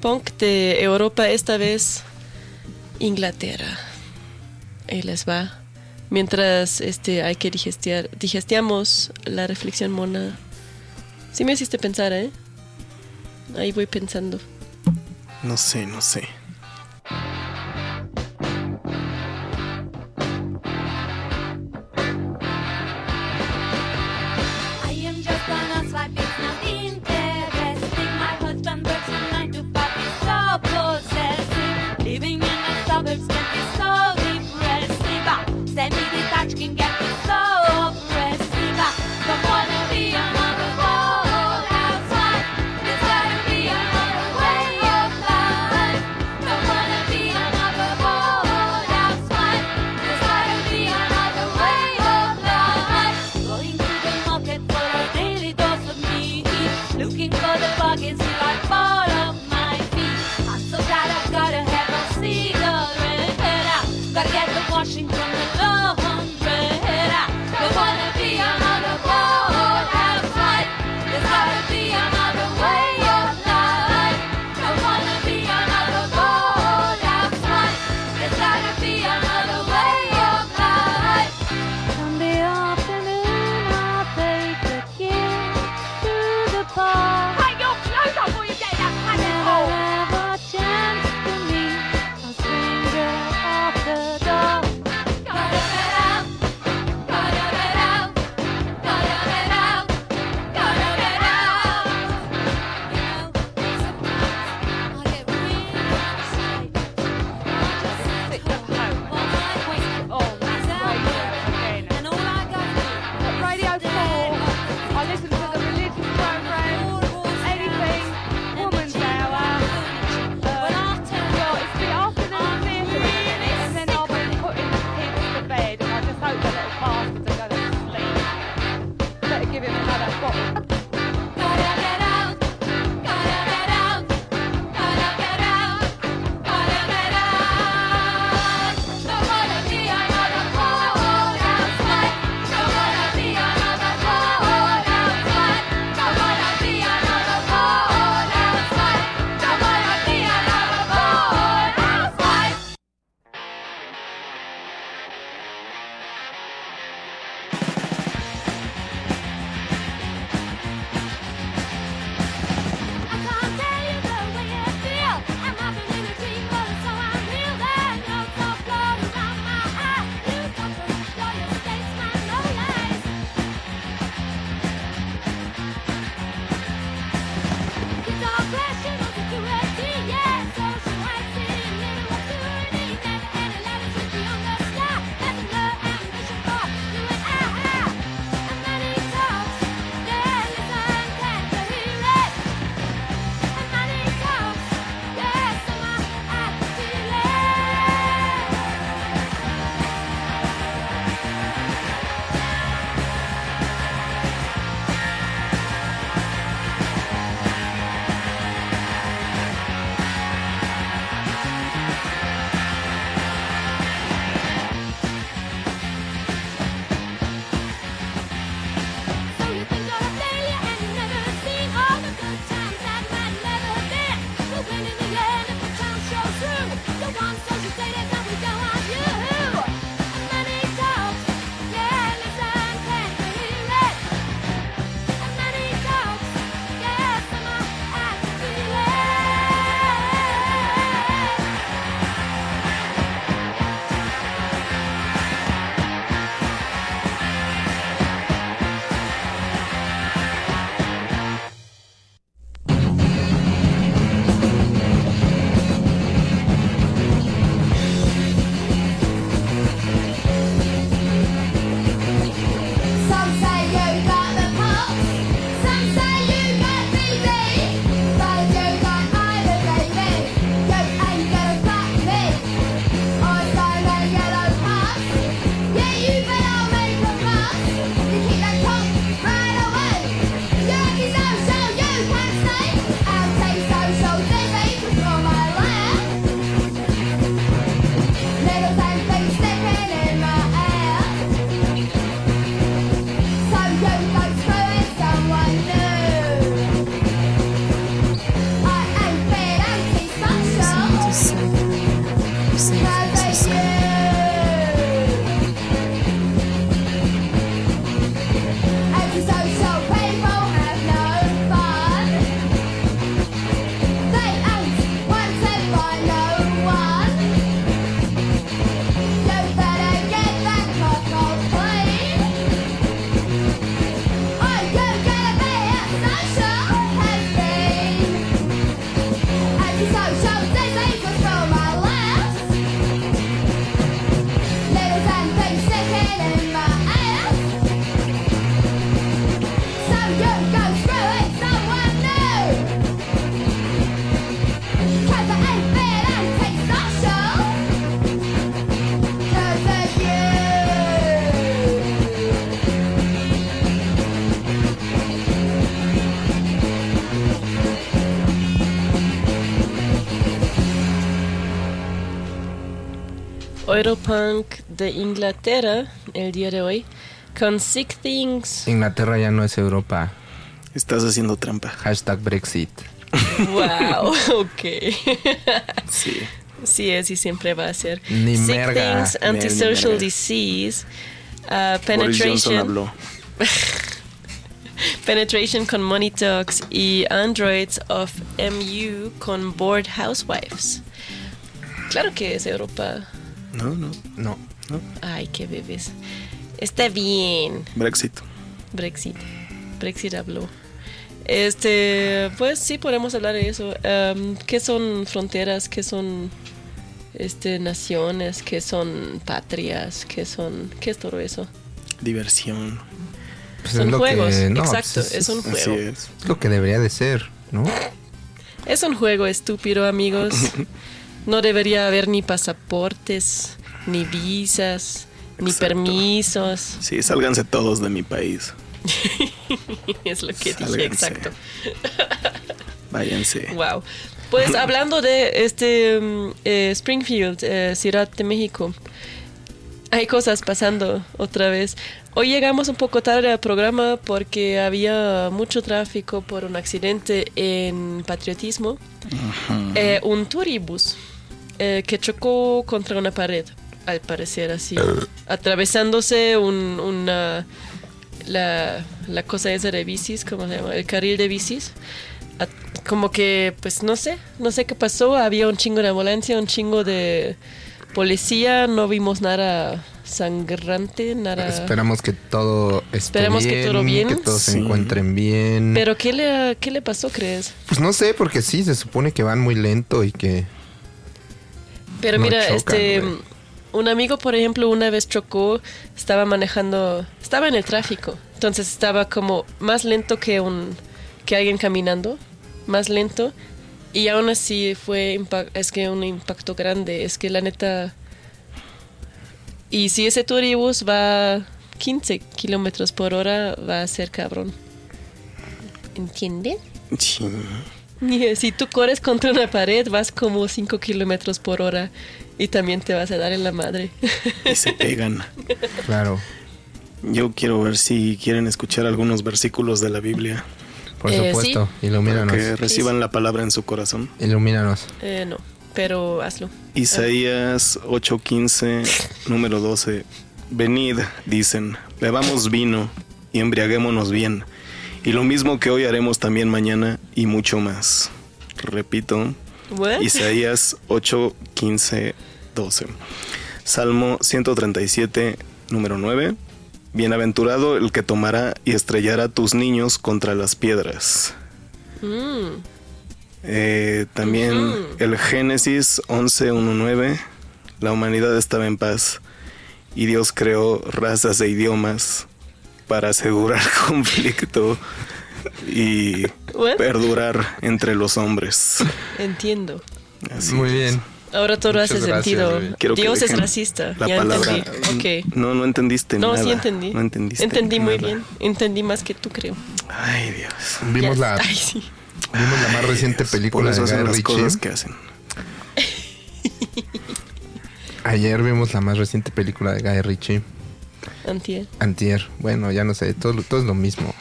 punk de Europa, esta vez Inglaterra. Ahí les va. Mientras este hay que digestiar, digestiamos la reflexión mona. Sí me hiciste pensar, ¿eh? Ahí voy pensando. No sé, no sé. Europunk de Inglaterra el día de hoy con Sick Things. Inglaterra ya no es Europa. Estás haciendo trampa. Hashtag Brexit. Wow, [LAUGHS] [LAUGHS] ok. Sí. Sí, así siempre va a ser. Ni Sick merga. Things, Ni Antisocial. Disease, uh, Penetration, habló. [LAUGHS] Penetration con Money Talks y Androids of MU con Bored Housewives. Claro que es Europa. No, no. No. Ay, qué bebés. Está bien. Brexit. Brexit. Brexit habló. Este, pues sí podemos hablar de eso. Em, ¿Qué son fronteras? ¿Qué son este naciones? ¿Qué son patrias? ¿Qué son qué es todo eso? Diversión. Pues Son es lo juegos, que, no, exacto, pues es un Así juego. es. es lo que debería de ser, ¿no? Es un juego estúpido, amigos. [LAUGHS] No debería haber ni pasaportes, ni visas, ni permisos. Sí, sálganse todos de mi país. [LAUGHS] es lo que dije, exacto. [LAUGHS] Váyanse. Wow. Pues [LAUGHS] hablando de este mm, eh, Springfield, eh, Ciudad de México, hay cosas pasando otra vez. Hoy llegamos un poco tarde al programa porque había mucho tráfico por un accidente en Patriotismo. Eh, un turibus eh, que chocó contra una pared, al parecer así, atravesándose un, una, la, la cosa esa de bicis, ¿cómo se llama? El carril de bicis. A- como que, pues no sé, no sé qué pasó. Había un chingo de ambulancia, un chingo de policía, no vimos nada sangrante, nada. Esperamos que todo esté Esperemos que todo bien. que todos se encuentren bien. Pero ¿qué le, ¿qué le pasó, crees? Pues no sé, porque sí, se supone que van muy lento y que... Pero No mira, chocan, este, un amigo, por ejemplo, una vez chocó, estaba manejando, estaba en el tráfico, entonces estaba como más lento que un, que alguien caminando, más lento, y aún así fue, es que un impacto grande, es que la neta, y si ese turibus va 15 kilómetros por hora, va a ser cabrón. ¿Entiende? Sí. [LAUGHS] Si tú corres contra una pared, vas como 5 kilómetros por hora y también te vas a dar en la madre. [LAUGHS] Y se pegan. Claro, Yo quiero ver si quieren escuchar algunos versículos de la Biblia. por Eh, supuesto. sí. Ilumínanos. Que reciban la palabra en su corazón. Ilumínanos. Eh, no, pero hazlo. Isaías 8:15, número 12. Venid, dicen, bebamos vino y embriaguémonos bien. Y lo mismo que hoy haremos también mañana y mucho más. Repito, What? Isaías 8, 15, 12. Salmo 137, número 9. Bienaventurado el que tomará y estrellará tus niños contra las piedras. Mm, Eh, también Ujú. el Génesis 11.1.9. La humanidad estaba en paz y Dios creó razas e idiomas para asegurar [LAUGHS] conflicto y What? perdurar entre los hombres. entiendo. Así Muy es. bien. Ahora todo Muchas hace gracias, sentido. Quiero Dios es racista. La ya palabra. entendí. Ok. No, no entendiste No, nada. sí entendí. No entendiste. Entendí muy nada. bien. Entendí más que tú, creo. Ay, Dios. Vimos Ya- la, [LAUGHS] Ay, sí. vimos la más reciente Por película eso de hacen las cosas que hacen. [LAUGHS] Ayer vimos la más reciente película de Guy Ritchie. Antier. Antier. Bueno, ya no sé, todo, todo es lo mismo.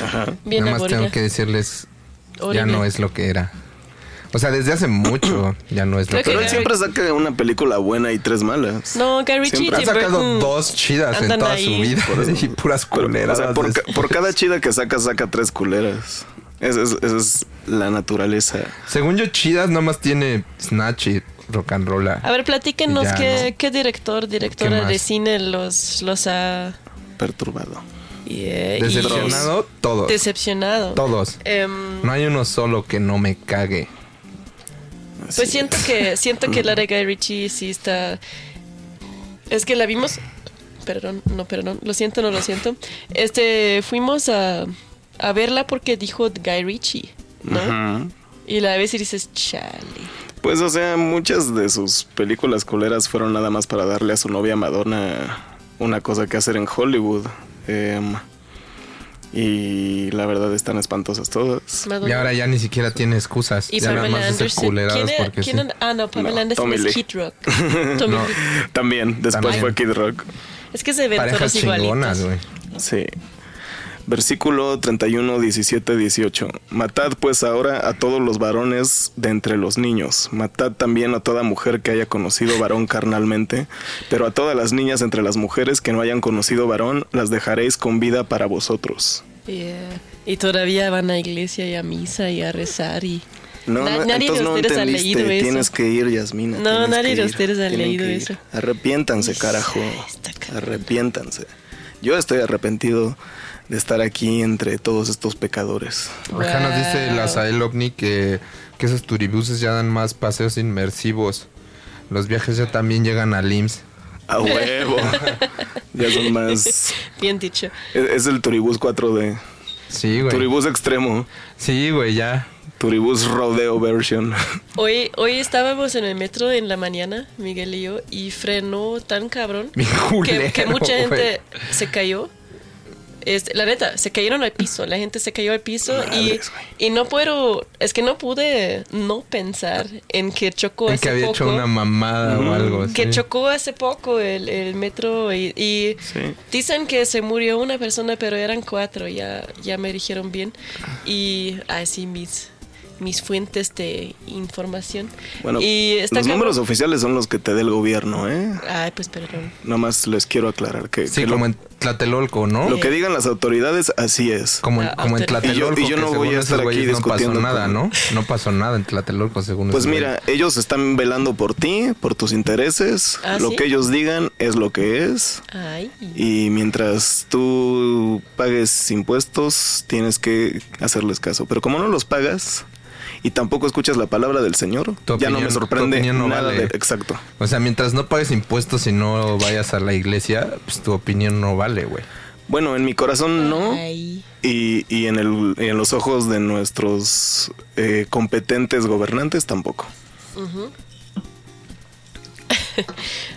Ajá. Bien Nada más tengo que decirles, ya no es lo que era. O sea, desde hace mucho [COUGHS] ya no es lo Creo que Pero que él siempre saca una película buena y tres malas. No, Gary Ritchie Siempre y Ha sacado Burton dos chidas en andan toda ahí. su vida. Por eso. [LAUGHS] y puras Pero, o culeras. sea, por, ca- por cada chida que saca, saca tres culeras. Esa es, esa es la naturaleza. Según yo, chidas nomás tiene Snatch y Rock and Roll. A ver, platíquenos Ya, qué, ¿no? qué director, directora de cine los, los ha Perturbado. yeah, y- Decepcionado, todos. decepcionado. Todos. Em, No hay uno solo que no me cague. Así Pues siento es. que siento que [LAUGHS] la de Guy Ritchie sí está. Es que la vimos. Perdón, no, perdón. Lo siento, no lo siento. Este, fuimos a, a verla porque dijo Guy Ritchie, ¿no? Y la ves y dices, chale. Pues, o sea, muchas de sus películas culeras fueron nada más para darle a su novia Madonna una cosa que hacer en Hollywood. Em, Y la verdad están espantosas todas. Madonna. Y ahora ya ni siquiera tiene excusas. Y ya nada Pamela más dice Anderson. ¿Quién porque quién sí. Ah, no, Pamela No, Anderson Tommy es. Kid Rock. [LAUGHS] Tommy No. Lee. También, después También. fue Kid Rock. Es que se ven Parejas todos chingonas, igualitos. güey. Sí. Versículo 31, 17, 18. Matad pues ahora a todos los varones de entre los niños. Matad también a toda mujer que haya conocido varón carnalmente. Pero a todas las niñas entre las mujeres que no hayan conocido varón, las dejaréis con vida para vosotros. Yeah. Y todavía van a iglesia y a misa y a rezar y... No, Na- nadie de entonces no ustedes ha leído eso. Tienes que ir, Yasmina. No, nadie de ustedes ha leído eso. Arrepiéntanse, carajo. Arrepiéntanse. Yo estoy arrepentido de estar aquí entre todos estos pecadores. Acá nos dice la Sael OVNI que, que esos turibuses ya dan más paseos inmersivos. Los viajes ya también llegan al IMSS. A huevo. [LAUGHS] ya son más. Bien dicho. Es, es el Turibús 4D. Sí, güey. Turibús extremo. Sí, güey, ya. Turibús Rodeo version. Hoy, hoy estábamos en el metro en la mañana, Miguel y yo, y frenó tan cabrón [LAUGHS] Mi que, culero, que mucha gente se cayó. Este, la neta, se cayeron al piso, la gente se cayó al piso y, y no puedo, es que no pude no pensar en que chocó En hace que había poco. hecho una mamada o algo. que sí. chocó hace poco el, el metro y, y Sí. dicen que se murió una persona, pero eran cuatro, ya, ya me dijeron bien. Y así mis, mis fuentes de información. Bueno, y está los cabrón. números oficiales son los que te dé el gobierno, ¿eh? Ay, pues perdón. Nada más les quiero aclarar que, Sí, que lo, como en Tlatelolco, ¿no? lo que digan las autoridades, así es. Como en, Ah, como en. Tlatelolco. Y yo- y yo que no voy a estar aquí güeyes no pasó discutiendo nada, con- ¿no? No pasó nada en Tlatelolco, según Pues mira, ellos están velando por ti, por tus intereses. ¿Ah, lo sí? que ellos digan es lo que es. Ay. Y mientras tú pagues impuestos, tienes que hacerles caso. Pero como no los pagas y tampoco escuchas la palabra del Señor, Tu ya no opinión- me sorprende no nada vale. de- exacto. O sea, mientras no pagues impuestos y no vayas a la iglesia, pues tu opinión no vale, güey. Bueno, en mi corazón no. Y, y en, el, y en los ojos de nuestros eh, competentes gobernantes tampoco. [LAUGHS]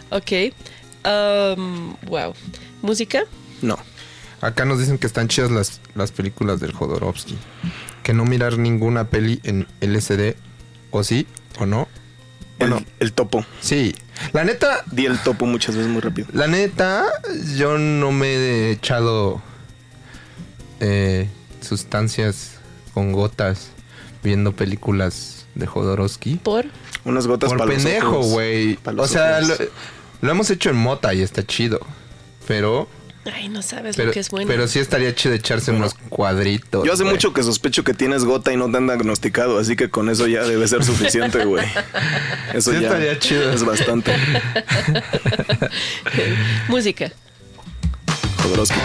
Ok. Um, wow. ¿Música? No. Acá nos dicen que están chidas las, las películas del Jodorowsky. Que no mirar ninguna peli en LCD, o sí, o no. Bueno, el, el topo. sí. La neta, Di el topo muchas veces muy rápido. la neta, yo no me he echado eh, sustancias con gotas viendo películas de Jodorowsky. ¿Por? Unas gotas Por para pendejo, güey. O sea, lo, lo hemos hecho en mota y está chido. Pero, Ay, no sabes pero, lo que es bueno. pero sí estaría chido echarse unos cuadritos. Yo hace mucho que sospecho que tienes gota y no te han diagnosticado, así que con eso ya debe ser suficiente, güey. [LAUGHS] Eso Sí ya estaría chido. es bastante. [LAUGHS] Música. Jodorowsky.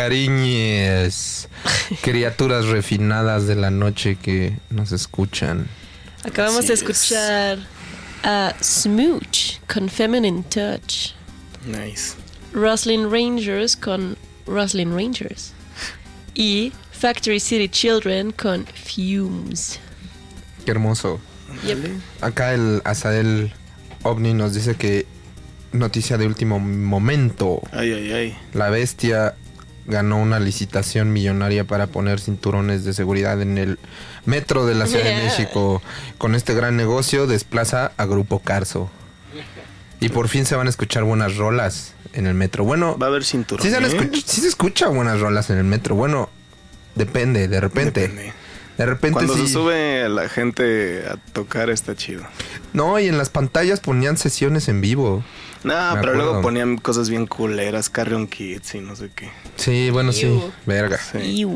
Cariñes, criaturas refinadas de la noche que nos escuchan. Acabamos Así de es. escuchar a Smooch con Feminine Touch. Nice. Roslyn Rangers con Roslyn Rangers. Y Factory City Children con Fumes. Qué hermoso. Yep. Acá el Azael OVNI nos dice que noticia de último momento. Ay, ay, ay. La bestia ganó una licitación millonaria para poner cinturones de seguridad en el metro de la Ciudad de. [LAUGHS] México. Con este gran negocio desplaza a Grupo Carso. Y por fin se van a escuchar buenas rolas en el metro. Bueno, Va a haber cinturón. sí se, ¿eh? escuch- sí se escucha buenas rolas en el metro. Bueno, depende, de repente. Depende. De repente Cuando sí. se sube la gente a tocar está chido. No, y en las pantallas ponían sesiones en vivo. No, Me pero luego acuerdo. ponían cosas bien culeras, Carrion Kids y no sé qué. Sí, bueno, sí. Iu. Verga. Sí.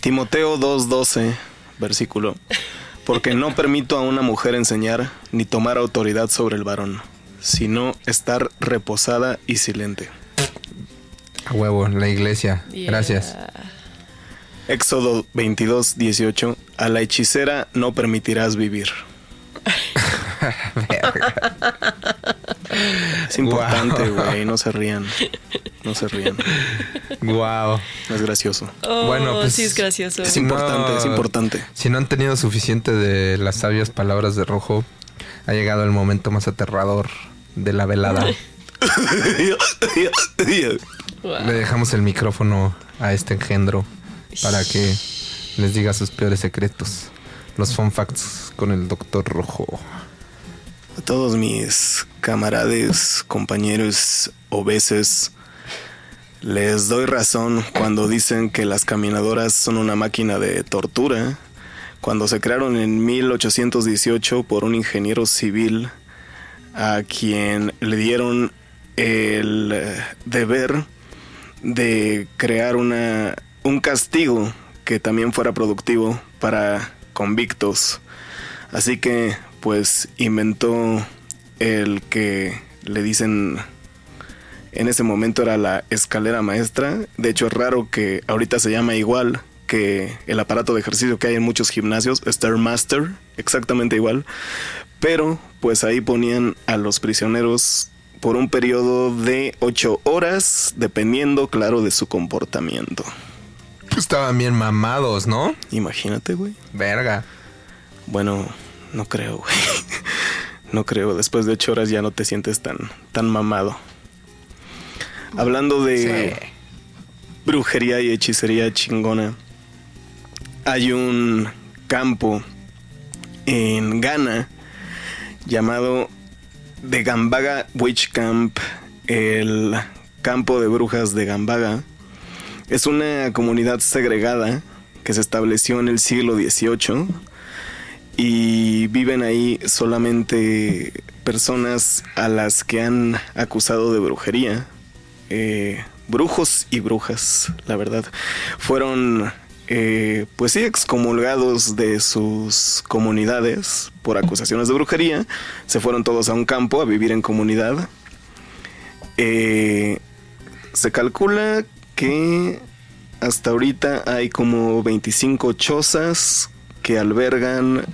Timoteo 2.12, versículo. Porque no permito a una mujer enseñar ni tomar autoridad sobre el varón, sino estar reposada y silente. A huevo, la iglesia. Yeah. Gracias. Éxodo 22.18. A la hechicera no permitirás vivir. [LAUGHS] Es importante, güey, no se rían. No se rían. Wow. Es gracioso. Oh, Bueno, pues, sí es gracioso. Es importante, No. es importante. Si no han tenido suficiente de las sabias palabras de rojo, ha llegado el momento más aterrador de la velada. Wow. [LAUGHS] Le dejamos el micrófono a este engendro para que les diga sus peores secretos. Los fun facts con el doctor rojo. A todos mis camaradas, compañeros obeses, les doy razón cuando dicen que las caminadoras son una máquina de tortura. Cuando se crearon en 1818 por un ingeniero civil a quien le dieron el deber de crear una, un castigo que también fuera productivo para convictos. Así que pues inventó el que le dicen en ese momento era la escalera maestra. De hecho es raro que ahorita se llama igual que el aparato de ejercicio que hay en muchos gimnasios, Stairmaster, exactamente igual. Pero pues ahí ponían a los prisioneros por un periodo de 8 horas, dependiendo, claro, de su comportamiento. Estaban bien mamados, ¿no? Imagínate, güey. Verga. Bueno, no creo, güey. No creo. Después de ocho horas ya no te sientes tan, tan mamado. Hablando de brujería y hechicería chingona, hay un campo en Ghana llamado The Gambaga Witch Camp, el campo de brujas de Gambaga. Es una comunidad segregada que se estableció en el siglo XVIII y viven ahí solamente personas a las que han acusado de brujería. Eh, brujos y brujas, la verdad. Fueron, eh, pues sí, excomulgados de sus comunidades por acusaciones de brujería. Se fueron todos a un campo a vivir en comunidad. Eh, se calcula que hasta ahorita hay como 25 chozas que albergan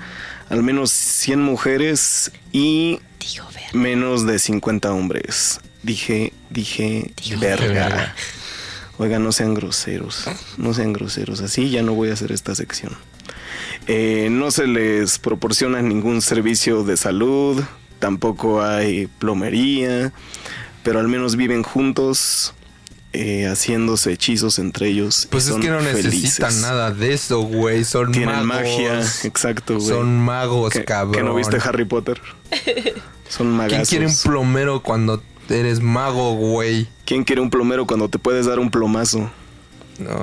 al menos 100 mujeres y menos de 50 hombres. Dije, dije, verga. verga. Oiga, no sean groseros, no sean groseros. Así ya no voy a hacer esta sección. Eh, no se les proporciona ningún servicio de salud, tampoco hay plomería, pero al menos viven juntos, eh, haciéndose hechizos entre ellos. y Pues es son que no necesitan felices. nada de eso, güey. Son Tienen magos. magia, [LAUGHS] exacto, güey. Son magos, ¿Que- cabrón. ¿Que no viste Harry Potter? Son ¿Quién magazos. quiere un plomero cuando eres mago, güey? ¿Quién quiere un plomero cuando te puedes dar un plomazo?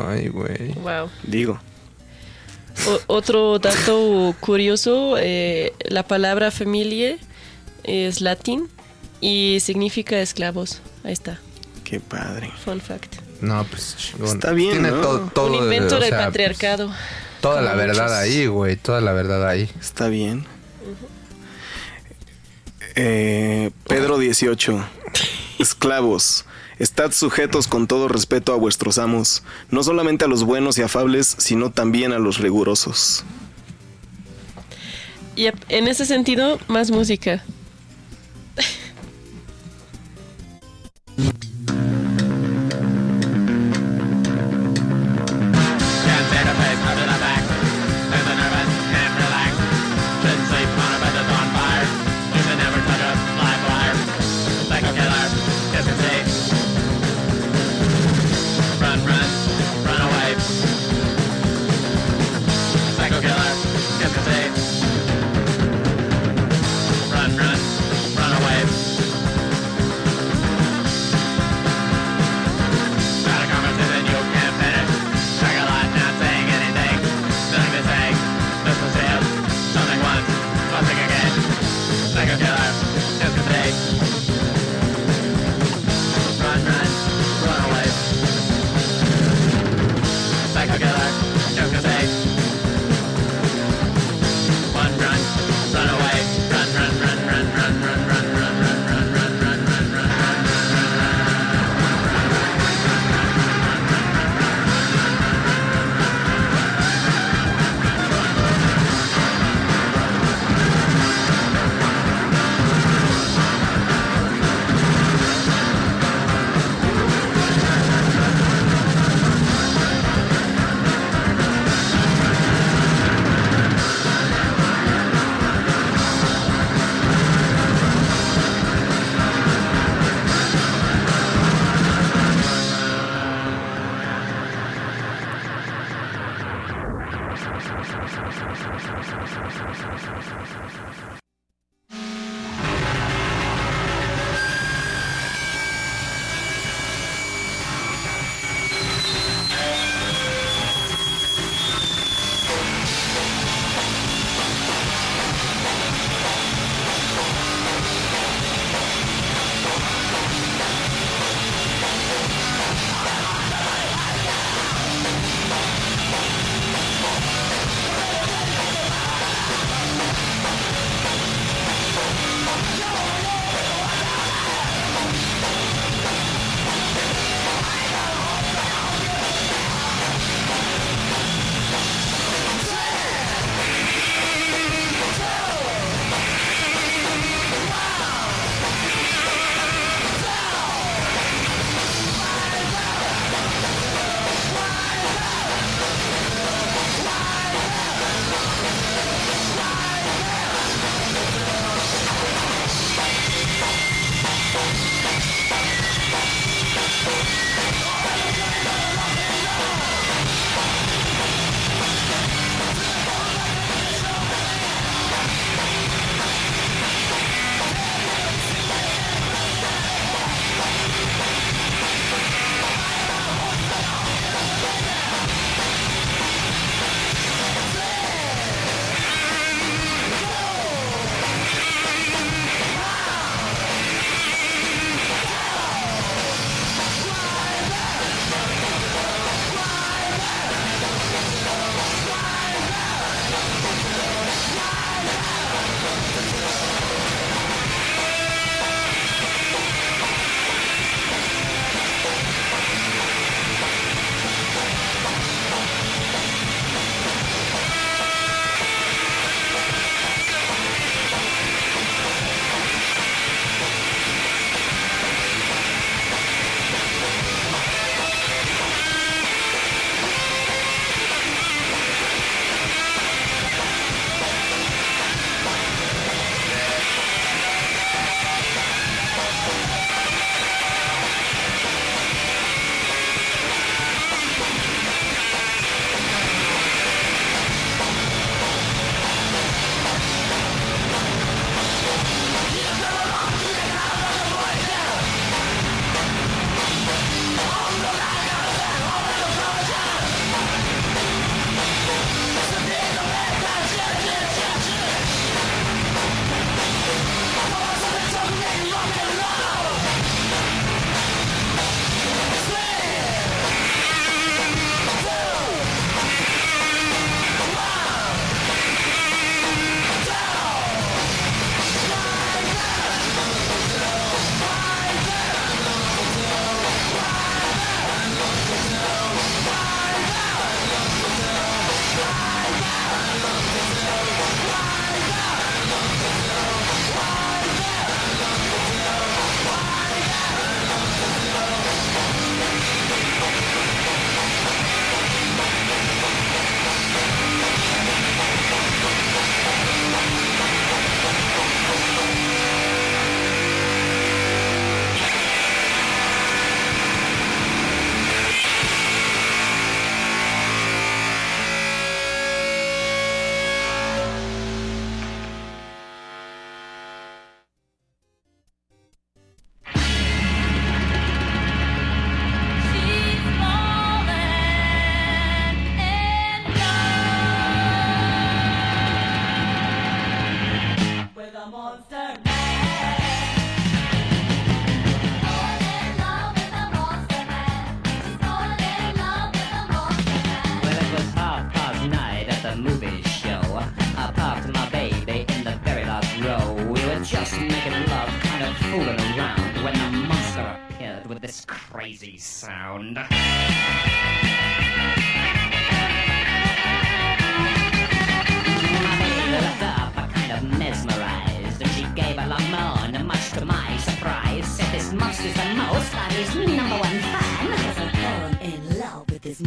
Ay, güey. Wow. Digo. O- otro dato curioso, eh, la palabra familia es latín y significa esclavos. Ahí está, Qué padre. fun fact. No, pues chingón. Está bien, Tiene ¿no? todo, todo, Un invento o del sea, patriarcado. pues, toda la verdad muchos. ahí, güey. Toda la verdad ahí. Está bien. Eh, Pedro 18. Esclavos, estad sujetos con todo respeto a vuestros amos, no solamente a los buenos y afables, sino también a los rigurosos. Y en ese sentido, más música.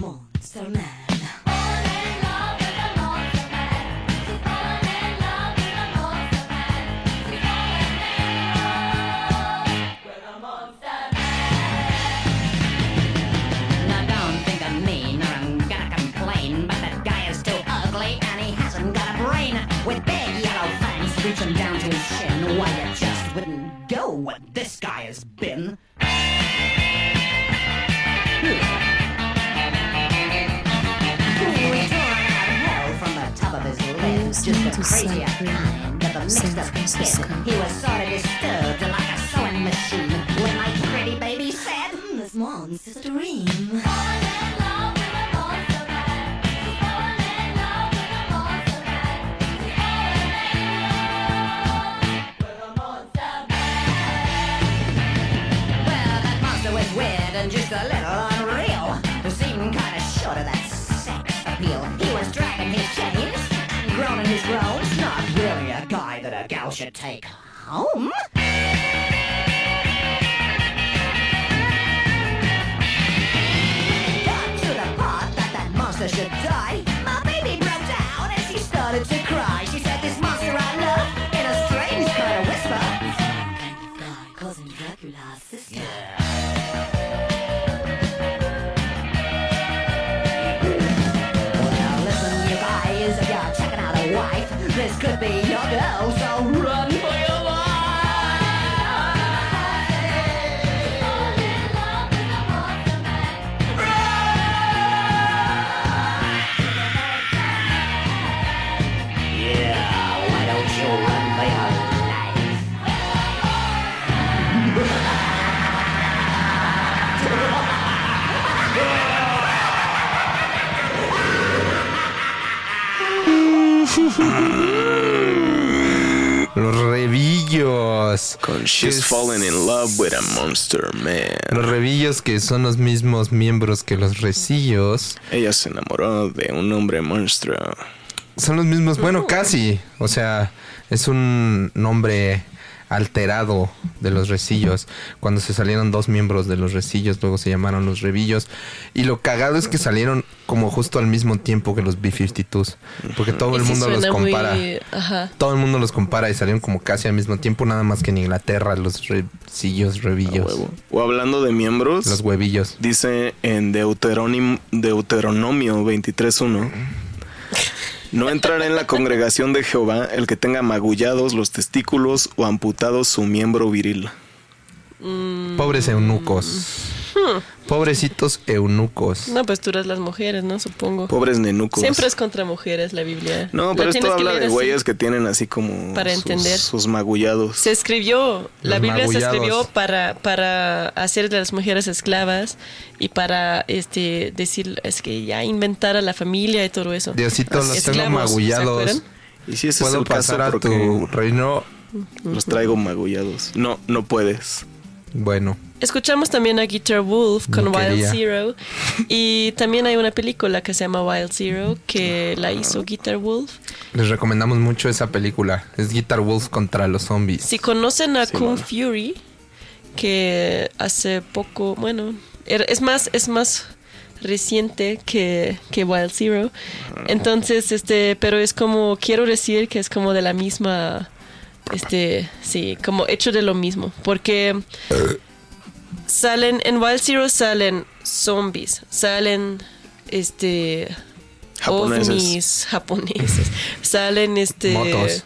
Love She's Es- Fallen in Love with a Monster Man. Los revillos que son los mismos miembros que los recillos. Ella se enamoró de un hombre monstruo. Son los mismos, bueno, casi. O sea, es un nombre alterado de los recillos. Cuando se salieron dos miembros de los recillos, luego se llamaron los revillos. Y lo cagado es que salieron como justo al mismo tiempo que los B-52s. Porque todo Y el sí mundo los muy- compara. ajá. Todo el mundo los compara y salieron como casi al mismo tiempo, nada más que en Inglaterra, los recillos, revillos. O hablando de miembros, Los huevillos. dice en Deuteronim- Deuteronomio 23.1. No entrará en la congregación de Jehová el que tenga magullados los testículos o amputados su miembro viril. Pobres eunucos. Hmm. [LAUGHS] Pobrecitos eunucos. No, pues tú eres las mujeres, ¿no? Supongo. Pobres nenucos. Siempre es contra mujeres la Biblia. No, pero esto habla de güeyes que tienen así como Para sus, entender. sus magullados. Se escribió, la Los Biblia se escribió para, para hacer de las mujeres esclavas y para este decir, es que ya inventar a la familia y todo eso. Diosito, los tengo Esclavos, ¿se magullados. Y si ese es ¿Puedo caso pasar a tu reino? los traigo magullados. No, no puedes. Bueno, Escuchamos también a Guitar Wolf con No Wild. Zero y también hay una película que se llama Wild Zero que la hizo Guitar Wolf. les recomendamos mucho esa película. Es Guitar Wolf contra los zombies. Si conocen a Kung Fury, que hace poco, bueno, era- es más, es más reciente que, que Wild Zero. Entonces, este, pero es como, quiero decir que es como de la misma, este, sí, como hecho de lo mismo. Porque salen, en Wild Zero salen zombies, salen, este, Japoneses. ovnis japoneses, [LAUGHS] salen, este, Motos.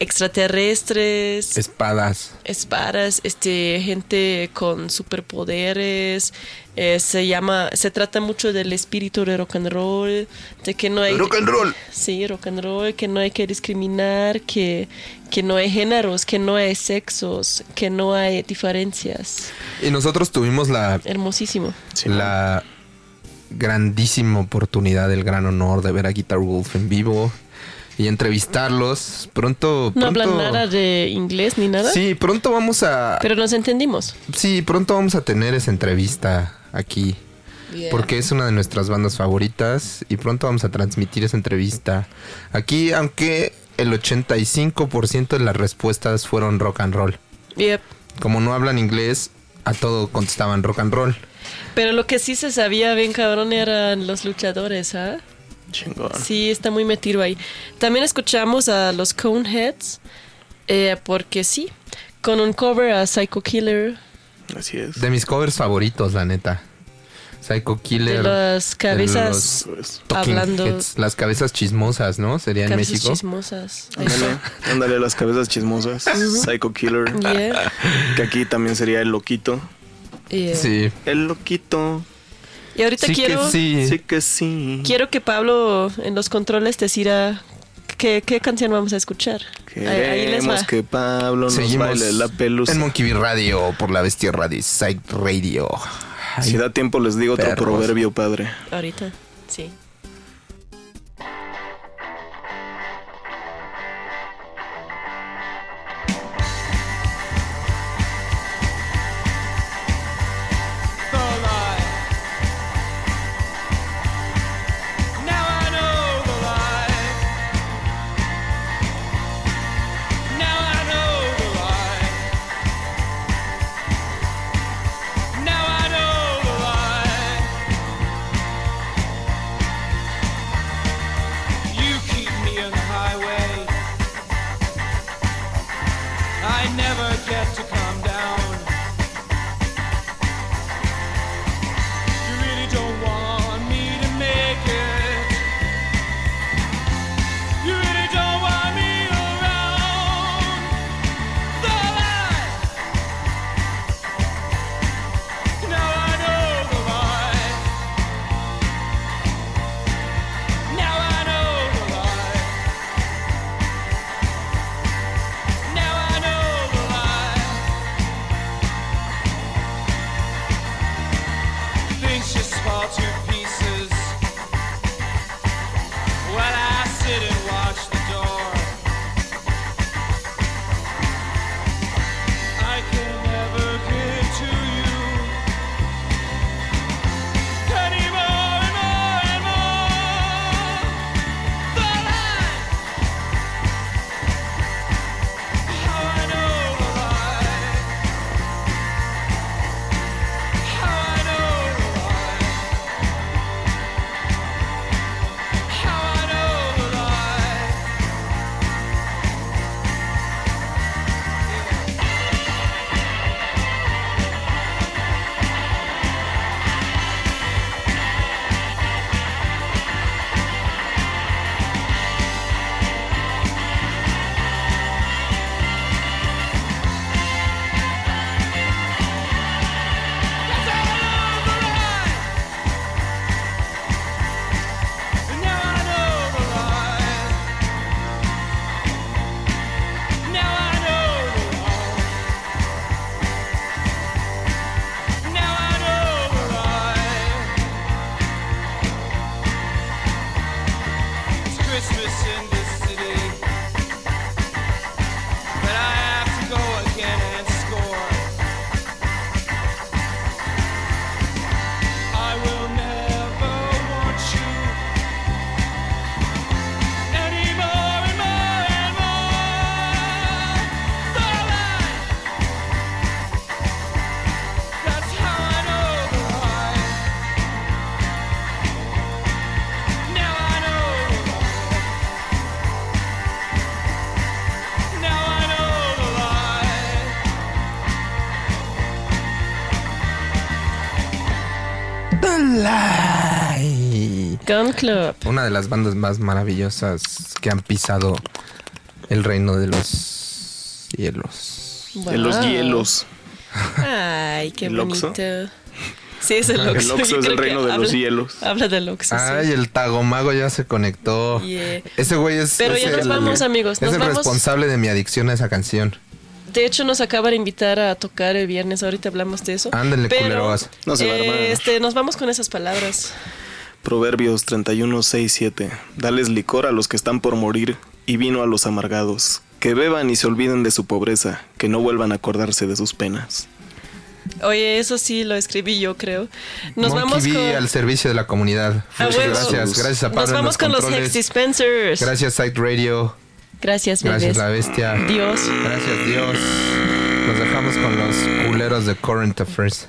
Extraterrestres, Espadas. espadas, este, gente con superpoderes. eh, se llama, se trata mucho del espíritu de rock and roll, de que no hay Rock and roll. Sí, rock and roll, que no hay que discriminar, que, que no hay géneros, que no hay sexos, que no hay diferencias. Y nosotros tuvimos la, Hermosísimo. la grandísima oportunidad, el gran honor de ver a Guitar Wolf en vivo y entrevistarlos. Pronto. No hablan nada de inglés ni nada, Sí, pronto vamos a. pero nos entendimos. Sí, pronto vamos a tener esa entrevista aquí. Yeah. Porque es una de nuestras bandas favoritas y pronto vamos a transmitir esa entrevista aquí, aunque el 85% de las respuestas fueron rock and roll. Yep. Como no hablan inglés, a todo contestaban rock and roll. Pero lo que sí se sabía bien cabrón eran los luchadores, ¿ah? Chingón. Sí, está muy metido ahí. También escuchamos a los Coneheads, eh, porque sí, con un cover a Psycho Killer. Así es. De mis covers favoritos, la neta. Psycho Killer. De las cabezas de los talking hablando. heads, las cabezas chismosas, ¿no? Sería en Cabezas México. chismosas. Ándale, ándale las cabezas chismosas. Psycho Killer. Yeah. Que aquí también sería el loquito. Yeah. Sí. El loquito. Y ahorita Sí quiero, que sí. Sí que sí. quiero que Pablo en los controles decida qué, qué canción vamos a escuchar. Ahí- ahí les Queremos va. que Pablo nos Seguimos baile la pelusa. en Monkey Bee Radio por la bestia radio, Psych Radio. Si da tiempo les digo otro Perros. proverbio, padre. Ahorita, sí. Club. Una de las bandas más maravillosas que han pisado el reino de los cielos. En los Wow. hielos. Ay, qué ¿El bonito. Sí, es el El Oxxo. Oxxo Yo es el reino de los habla- hielos. Habla del Oxxo, sí. Ay, el tagomago ya se conectó. Yeah. Ese güey es, Pero es ya nos el, vamos, amigos, Es nos el vamos. responsable de mi adicción a esa canción. De hecho, nos acaba de invitar a tocar el viernes. Ahorita hablamos de eso. Ándale, culeros. No se va a armar. Este, nos vamos con esas palabras. Proverbios 31, 6, 7. Dales licor a los que están por morir y vino a los amargados. Que beban y se olviden de su pobreza, que no vuelvan a acordarse de sus penas. Oye, eso sí lo escribí yo, creo. Nos Monkey vamos con. al servicio de la comunidad. A Muchas huevo. gracias. Gracias a Pablo Nos vamos con los controles. Hex Dispensers. Gracias Site Radio. Gracias, Gracias la bestia. Dios. Gracias Dios. Nos dejamos con los culeros de Current Affairs.